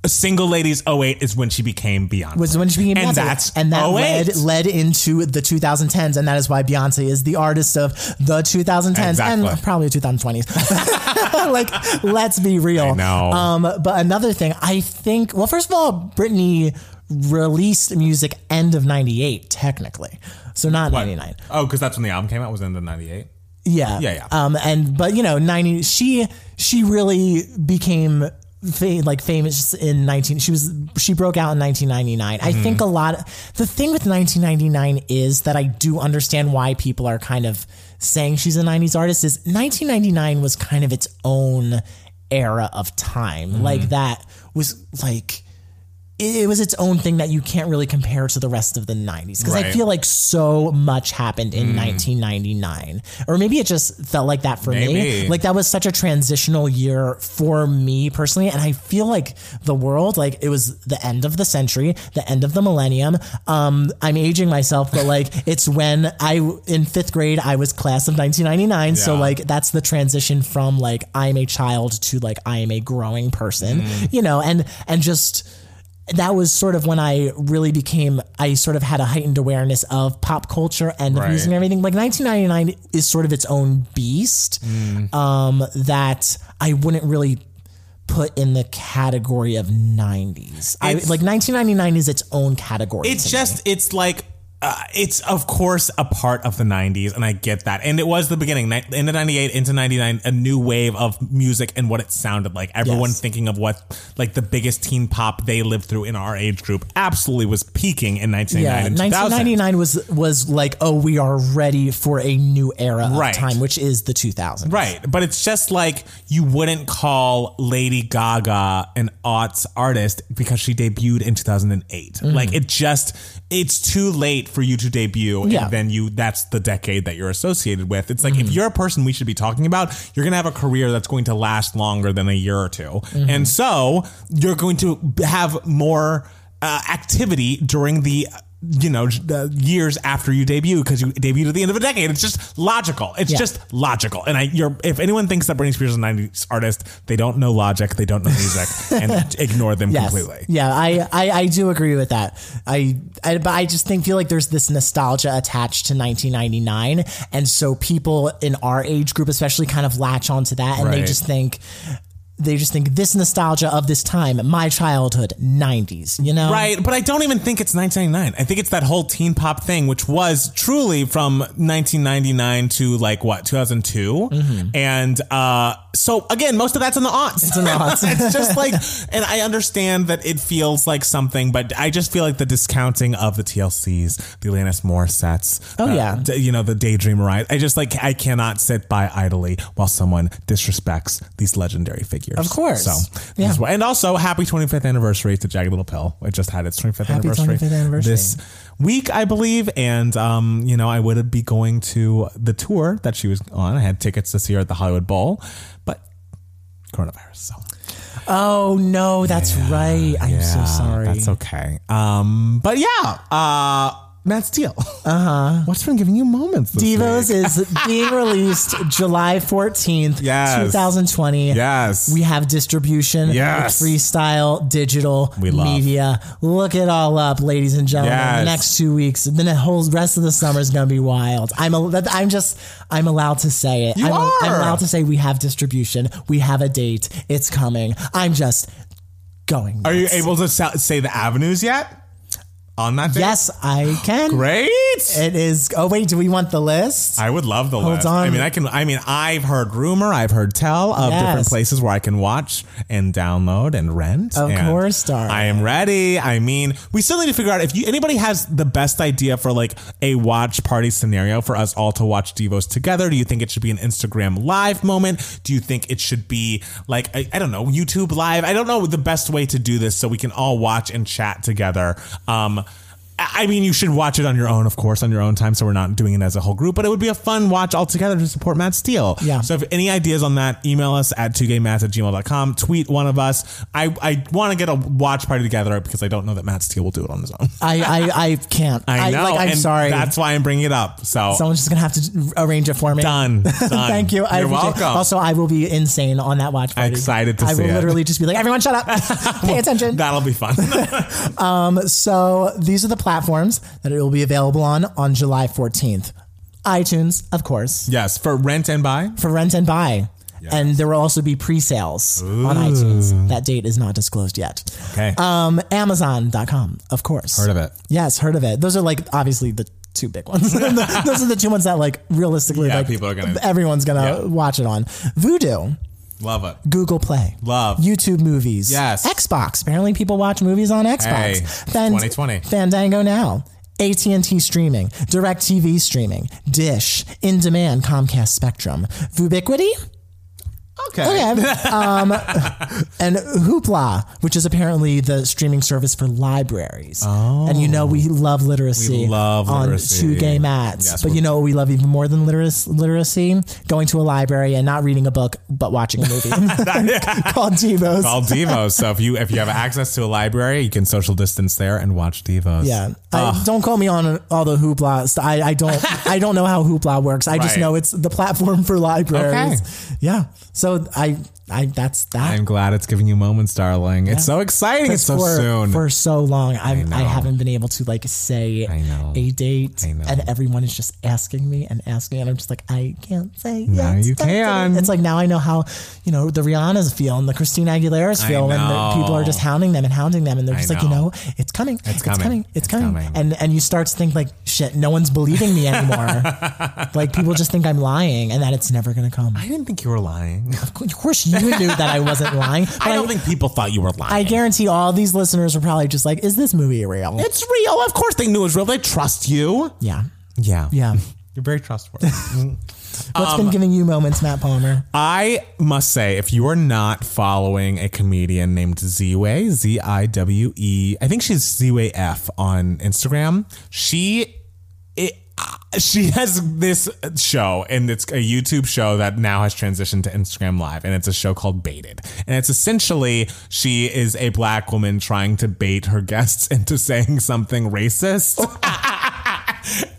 S1: Single Ladies 08 is when she became Beyonce.
S2: was when she became
S1: and
S2: Beyonce.
S1: that's
S2: and that
S1: 08.
S2: led led into the 2010s, and that is why Beyonce is the artist of the 2010s
S1: Exactly.
S2: and probably 2020s. like, let's be real. Um, but another thing, I think. Well, first of all, Britney released music end of '98, technically, so not '99.
S1: Oh, because that's when the album came out. Was in the 98.
S2: Yeah.
S1: Yeah, yeah.
S2: Um, and but you know, ninety she she really became like famous in nineteen. She was she broke out in nineteen ninety nine. I think a lot. The thing with nineteen ninety nine is that I do understand why people are kind of saying she's a nineties artist. Is nineteen ninety nine was kind of its own era of time. Mm-hmm. Like that was like it, it was its own thing that you can't really compare to the rest of the 90s because I feel like so much happened in 1999 or maybe it just felt like that for me. Like that was such a transitional year for me personally and I feel like the world like it was the end of the century the end of the millennium. Um I'm aging myself but like it's when I in 5th grade I was class of 1999 so like that's the transition from like I'm a child to like I am a growing person
S1: Mm-hmm.
S2: you know and and just that was sort of when I really became I sort of had a heightened awareness of pop culture and of
S1: Right.
S2: music and everything. Like 1999 is sort of its own beast
S1: Mm.
S2: um, that I wouldn't really put in the category of 90s. I, like 1999 is its own category.
S1: It's
S2: to me.
S1: just, it's like, uh, it's of course a part of the 90s, and I get that. And it was the beginning, ni- into 98, into 99, a new wave of music and what it sounded like. Everyone
S2: Yes.
S1: thinking of what, like, the biggest teen pop they lived through in our age group absolutely was peaking in 1999
S2: yeah,
S1: and 2000.
S2: 1999 was was like, oh, we are ready for a new era of
S1: Right.
S2: time, which is the 2000s.
S1: Right, but it's just like you wouldn't call Lady Gaga an aughts artist because she debuted in 2008. Like it just it's too late for you to debut
S2: Yeah.
S1: and then you that's the decade that you're associated with. It's like if you're a person we should be talking about, you're going to have a career that's going to last longer than a year or 2. And so you're going to have more uh, activity during the you know the uh, years after you debut because you debuted at the end of a decade. It's just logical. It's
S2: Yeah.
S1: just logical. And I, you're if anyone thinks that Britney Spears is a '90s artist, they don't know logic, they don't know music, and ignore them
S2: Yes.
S1: completely.
S2: Yeah, I, I, I do agree with that. I, I but I just think feel like there's this nostalgia attached to 1999, and so people in our age group, especially, kind of latch onto that, and they just think. They just think this nostalgia of this time, my childhood, 90s, you know?
S1: Right, but I don't even think it's 1999. I think it's that whole teen pop thing, which was truly from 1999 to like what 2002, and uh, so again, most of that's in the aughts. It's
S2: in the aughts.
S1: it's just like, and I understand that it feels like something, but I just feel like the discounting of the TLCs, the Alanis Morissettes,
S2: Oh,
S1: uh,
S2: yeah.
S1: d- you know, the Daydreamer. I just like I cannot sit by idly while someone disrespects these legendary figures.
S2: Of course.
S1: So,
S2: Yeah.
S1: this why- and also happy 25th anniversary to Jagged Little Pill. It just had its 25th
S2: Happy
S1: anniversary
S2: 25th anniversary.
S1: this week, I believe. And, um, you know, I would be going to the tour that she was on. I had tickets to see her at the Hollywood Bowl, but coronavirus. So
S2: Oh, no, that's right. I'm so sorry.
S1: That's okay. Um, but yeah, uh, Matt Steele. Uh huh. What's been giving you moments? This
S2: Devos
S1: week?
S2: is being released July 14th,
S1: Yes.
S2: 2020.
S1: Yes.
S2: We have distribution,
S1: Yes.
S2: freestyle, digital,
S1: We love.
S2: media. Look it all up, ladies and gentlemen.
S1: Yes.
S2: The next two weeks, then the whole rest of the summer is going to be wild. I'm a, I'm just I'm allowed to say it.
S1: You
S2: I'm, a- I'm allowed to say we have distribution. We have a date. It's coming. I'm just going.
S1: Are you able to say the avenues yet? On that day?
S2: Yes, I can.
S1: Great.
S2: It is. Oh wait, do we want the list?
S1: I would love the
S2: Hold
S1: list.
S2: on.
S1: I mean, I can. I mean, I've heard rumor, I've heard tell of
S2: Yes.
S1: different places where I can watch and download and rent.
S2: Of
S1: and
S2: course, darling.
S1: I am ready. I mean, we still need to figure out if you, anybody has the best idea for like a watch party scenario for us all to watch Devos together. Do you think it should be an Instagram live moment? Do you think it should be like I, I don't know YouTube live? I don't know the best way to do this so we can all watch and chat together. Um, I mean, you should watch it on your own, of course, on your own time. So we're not doing it as a whole group, but it would be a fun watch all together to support Matt Steele.
S2: Yeah.
S1: So if any ideas on that, email us at 2gaymats at gmail.com. Tweet one of us. I, I want to get a watch party together because I don't know that Matt Steele will do it on his own.
S2: I I, I can't.
S1: I know.
S2: like, I'm
S1: and
S2: sorry.
S1: That's why I'm bringing it up. So
S2: Someone's just gonna have to arrange it for me.
S1: done. Done.
S2: Thank you. I
S1: You're
S2: appreciate-
S1: welcome.
S2: Also, I will be insane on that watch party.
S1: Excited to
S2: I
S1: see
S2: will
S1: it.
S2: literally just be like, everyone, shut up, pay attention.
S1: That'll be fun.
S2: um, So these are the platforms that it will be available on on July 14th. iTunes, of course,
S1: yes. For rent and buy.
S2: for rent and buy. And there will also be pre-sales on iTunes. That date is not disclosed yet.
S1: Okay.
S2: Um, Amazon.com, of course.
S1: Heard of it.
S2: Yes, heard of it. Those are like obviously the two big ones. Those are the two ones that like realistically
S1: Yeah,
S2: like
S1: people are gonna-
S2: everyone's gonna
S1: Yeah.
S2: watch it on. Vudu,
S1: Love it.
S2: Google Play,
S1: Love.
S2: YouTube movies,
S1: Yes.
S2: Xbox. Apparently, people watch movies on Xbox.
S1: Hey,
S2: Fan-
S1: 2020.
S2: Fandango now. AT&T streaming, DirecTV streaming, Dish, In Demand, Comcast Spectrum, Vubiquity,
S1: Okay.
S2: Okay. um, and Hoopla, which is apparently the streaming service for libraries. Oh. And you know we love literacy.
S1: We love
S2: on
S1: literacy.
S2: two gay mats.
S1: Yes,
S2: but you know what we love even more than literacy? Literacy? Going to a library and not reading a book, but watching a movie called Devos.
S1: Called Devos. So if you if you have access to a library, you can social distance there and watch Devos.
S2: yeah, I, don't quote me on all the hoopla. st- I, I don't. I don't know how hoopla works. I just know it's the platform for libraries. Okay. Yeah. So I, I that's that.
S1: I'm glad it's giving you moments, darling. It's so exciting. It's so
S2: for,
S1: soon.
S2: for so long. I, I,
S1: know.
S2: haven't been able to like say
S1: I
S2: a date,
S1: I
S2: and everyone is just asking me and asking, and I'm just like, I can't say.
S1: Now
S2: yes,
S1: you can.
S2: It's like now I know how you know the Rihanna's feel and the Christina Aguilera's feel, and the people are just hounding them and hounding them, and they're just like, you
S1: know.
S2: it's coming, it's
S1: coming.
S2: coming, it's,
S1: It's
S2: coming.
S1: coming.
S2: and and you start to think like, shit, no one's believing me anymore. like people just think I'm lying, and that it's never gonna come.
S1: I didn't think you were lying.
S2: Of course, you knew that I wasn't lying. But
S1: I don't think people thought you were lying.
S2: I guarantee all these listeners were probably just like, is this movie real?
S1: it's real. Of course they knew it was real. They trust you.
S2: yeah.
S1: Yeah.
S2: Yeah.
S1: You're very trustworthy.
S2: What's
S1: Um,
S2: been giving you moments, Matt Palmer?
S1: I must say, if you are not following a comedian named Ziwe, Z I W E, I think she's Ziwe F on Instagram. She, it, she has this show, and it's a YouTube show that now has transitioned to Instagram Live, and it's a show called Baited, and it's essentially she is a black woman trying to bait her guests into saying something racist.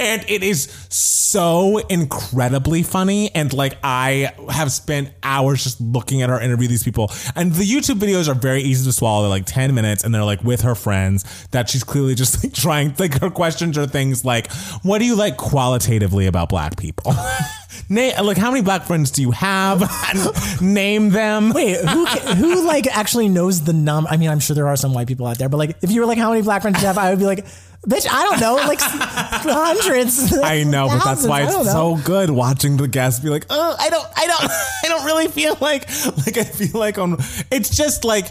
S1: and it is so incredibly funny and like i have spent hours just looking at her interview these people and the youtube videos are very easy to swallow they're like 10 minutes and they're like with her friends that she's clearly just like trying like her questions are things like what do you like qualitatively about black people Na- like, how many black friends do you have? Name them.
S2: Wait, who who like actually knows the num? I mean, I'm sure there are some white people out there, but like, if you were like, how many black friends do you have? I would be like, bitch, I don't know, like hundreds.
S1: I know, but that's
S2: thousands,
S1: why it's so good watching the guests be like, oh, I don't, I don't, I don't really feel like, like I feel like on. It's just like.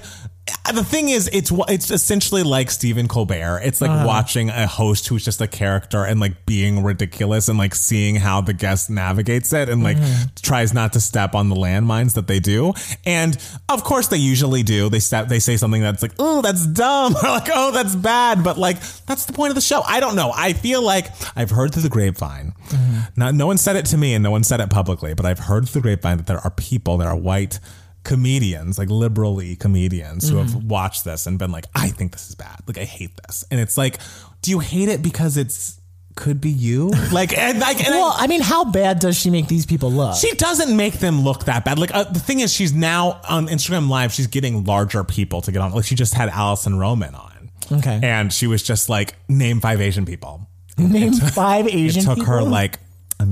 S1: The thing is, it's it's essentially like Stephen Colbert. It's like
S2: Uh-huh.
S1: watching a host who's just a character and like being ridiculous and like seeing how the guest navigates it and like
S2: Mm-hmm.
S1: tries not to step on the landmines that they do. And of course, they usually do. They step, they say something that's like, oh, that's dumb, or like, oh, that's bad. But like, that's the point of the show. I don't know. I feel like I've heard through the grapevine. Not, no one said it to me, and no one said it publicly, but I've heard through the grapevine that there are people that are white comedians, like liberally comedians, who have watched this and been like, I think this is bad. Like, I hate this. And it's like, do you hate it because it's could be you? Like, and like, and I-
S2: Well, I mean, how bad does she make these people look?
S1: she doesn't make them look that bad. Like uh, the thing is, she's now on Instagram Live. She's getting larger people to get on. Like she just had Alison Roman on.
S2: Okay.
S1: and she was just like, name five Asian people.
S2: Name five Asian. People.
S1: It took her
S2: people?
S1: like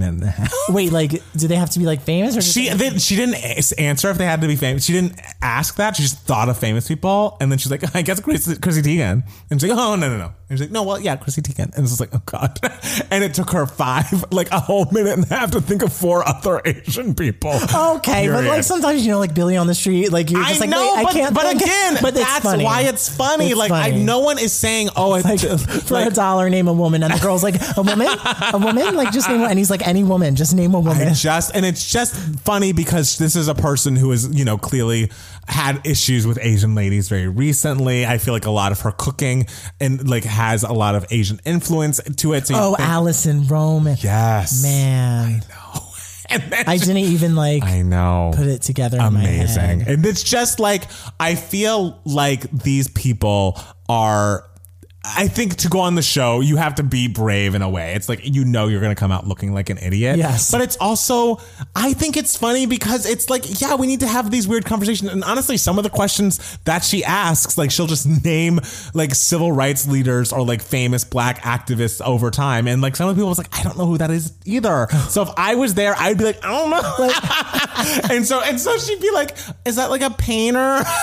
S1: and a half.
S2: Wait, like, do they have to be like famous or just
S1: She they, she didn't a- answer if they had to be famous. She didn't ask that. She just thought of famous people, and then she's like, "I guess Chrissy, Chrissy Teigen." And she's like, "Oh no no no." And she's like, "No, well yeah, Chrissy Teigen." And it's like, "Oh god." And it took her five, like a whole minute and a half to think of four other Asian people.
S2: Okay, but like sometimes you know, like Billy on the street, like you're just
S1: I
S2: like,
S1: know, but,
S2: I can't.
S1: but
S2: think.
S1: again,
S2: but
S1: that's
S2: funny.
S1: why it's funny.
S2: It's
S1: like I, no one is saying, "Oh, it's
S2: Like, for a dollar, name a woman, and the girl's like, a woman, a woman, like just name, one. and he's like, any woman, just name a woman.
S1: I just and it's just funny because this is a person who is you know clearly had issues with Asian ladies very recently. I feel like a lot of her cooking and like has a lot of Asian influence to it. So
S2: oh,
S1: think-
S2: Alison Roman,
S1: yes,
S2: man,
S1: And then
S2: I didn't even like
S1: I know.
S2: put it together. In my
S1: amazing. And it's just like I feel like these people are I think to go on the show, you have to be brave in a way. It's like you know you're going to come out looking like an idiot.
S2: Yes.
S1: But it's also I think it's funny because it's like yeah, we need to have these weird conversations. And honestly, some of the questions that she asks, like she'll just name like civil rights leaders or like famous black activists over time and like some of the people was like I don't know who that is either. So if I was there, I'd be like, I don't know. and so and so she'd be like, is that like a painter?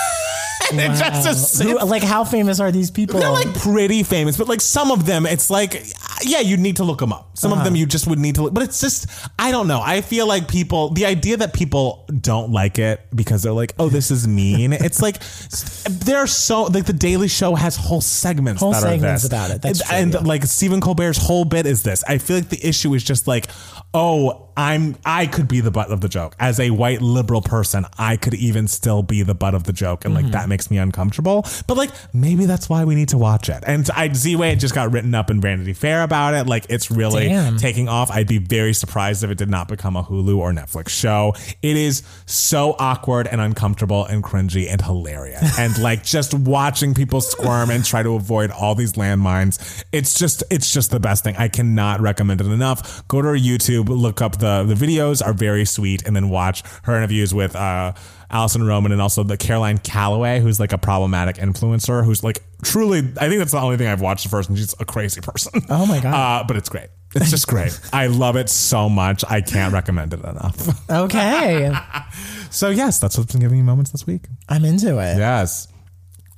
S1: and it just
S2: Who, like, how famous are these people?
S1: they're like pretty famous, but like some of them, it's like, yeah, you need to look them up. Some of them you just would need to look, but it's just, I don't know. I feel like people, the idea that people don't like it because they're like, oh, this is mean. it's like, there are so, like the Daily Show has whole segments
S2: Whole
S1: that
S2: segments
S1: are this.
S2: about it. That's
S1: and
S2: true,
S1: and,
S2: yeah.
S1: like Stephen Colbert's whole bit is this. I feel like the issue is just like, oh, I'm, I could be the butt of the joke. As a white liberal person, I could even still be the butt of the joke. And like,
S2: Mm-hmm.
S1: that makes me uncomfortable. But like, maybe that's why we need to watch it. And I, Ziwe it just got written up in Vanity Fair about it. Like, it's really
S2: Damn.
S1: taking off. I'd be very surprised if it did not become a Hulu or Netflix show. It is so awkward and uncomfortable and cringy and hilarious. and like just watching people squirm and try to avoid all these landmines. It's just it's just the best thing. I cannot recommend it enough. Go to her YouTube, look up the the videos are very sweet, and then watch her interviews with uh Alison Roman and also the Caroline Calloway, who's like a problematic influencer, who's like truly, I think that's the only thing I've watched first, and she's a crazy person.
S2: Oh my God.
S1: Uh, but it's great. It's just great. I love it so much. I can't recommend it enough.
S2: okay,
S1: So yes, that's what's been giving me moments this week.
S2: I'm into it.
S1: Yes.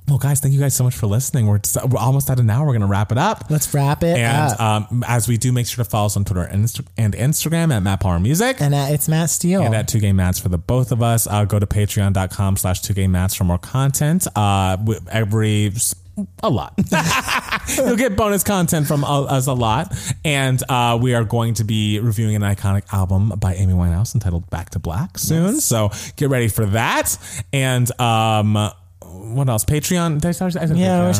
S1: Well, guys, thank you guys so much for listening. We're, we're almost at an hour. We're going to wrap it up.
S2: Let's wrap it
S1: and
S2: up.
S1: um, as we do, make sure to follow us on Twitter and, Insta- and Instagram at Matt Palmer Music.
S2: and uh, it's Matt Steele.
S1: and at 2 Gay Mats for the both of us. Uh, go to patreon.com slash 2 Gay Mats for more content. Uh, every, a lot. You'll get bonus content from uh, us a lot. And uh, we are going to be reviewing an iconic album by Amy Winehouse entitled Back to Black soon. So get ready for that. And um, what else? Patreon. Did I start- I said
S2: yeah,
S1: Patreon.
S2: we're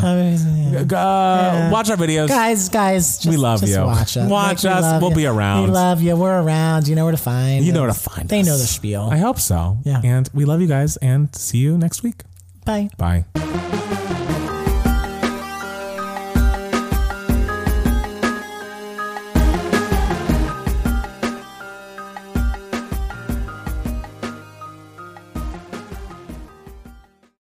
S2: talking.
S1: Uh,
S2: Yeah.
S1: Watch our videos.
S2: Guys, guys, just,
S1: We love
S2: just
S1: you.
S2: Watch us.
S1: Watch
S2: we
S1: us. We'll
S2: you.
S1: be around.
S2: We love you. We're around. You know where to find.
S1: You know where to find
S2: They
S1: us.
S2: know the spiel.
S1: I hope so.
S2: Yeah.
S1: And we love you guys and see you next week.
S2: Bye.
S1: Bye.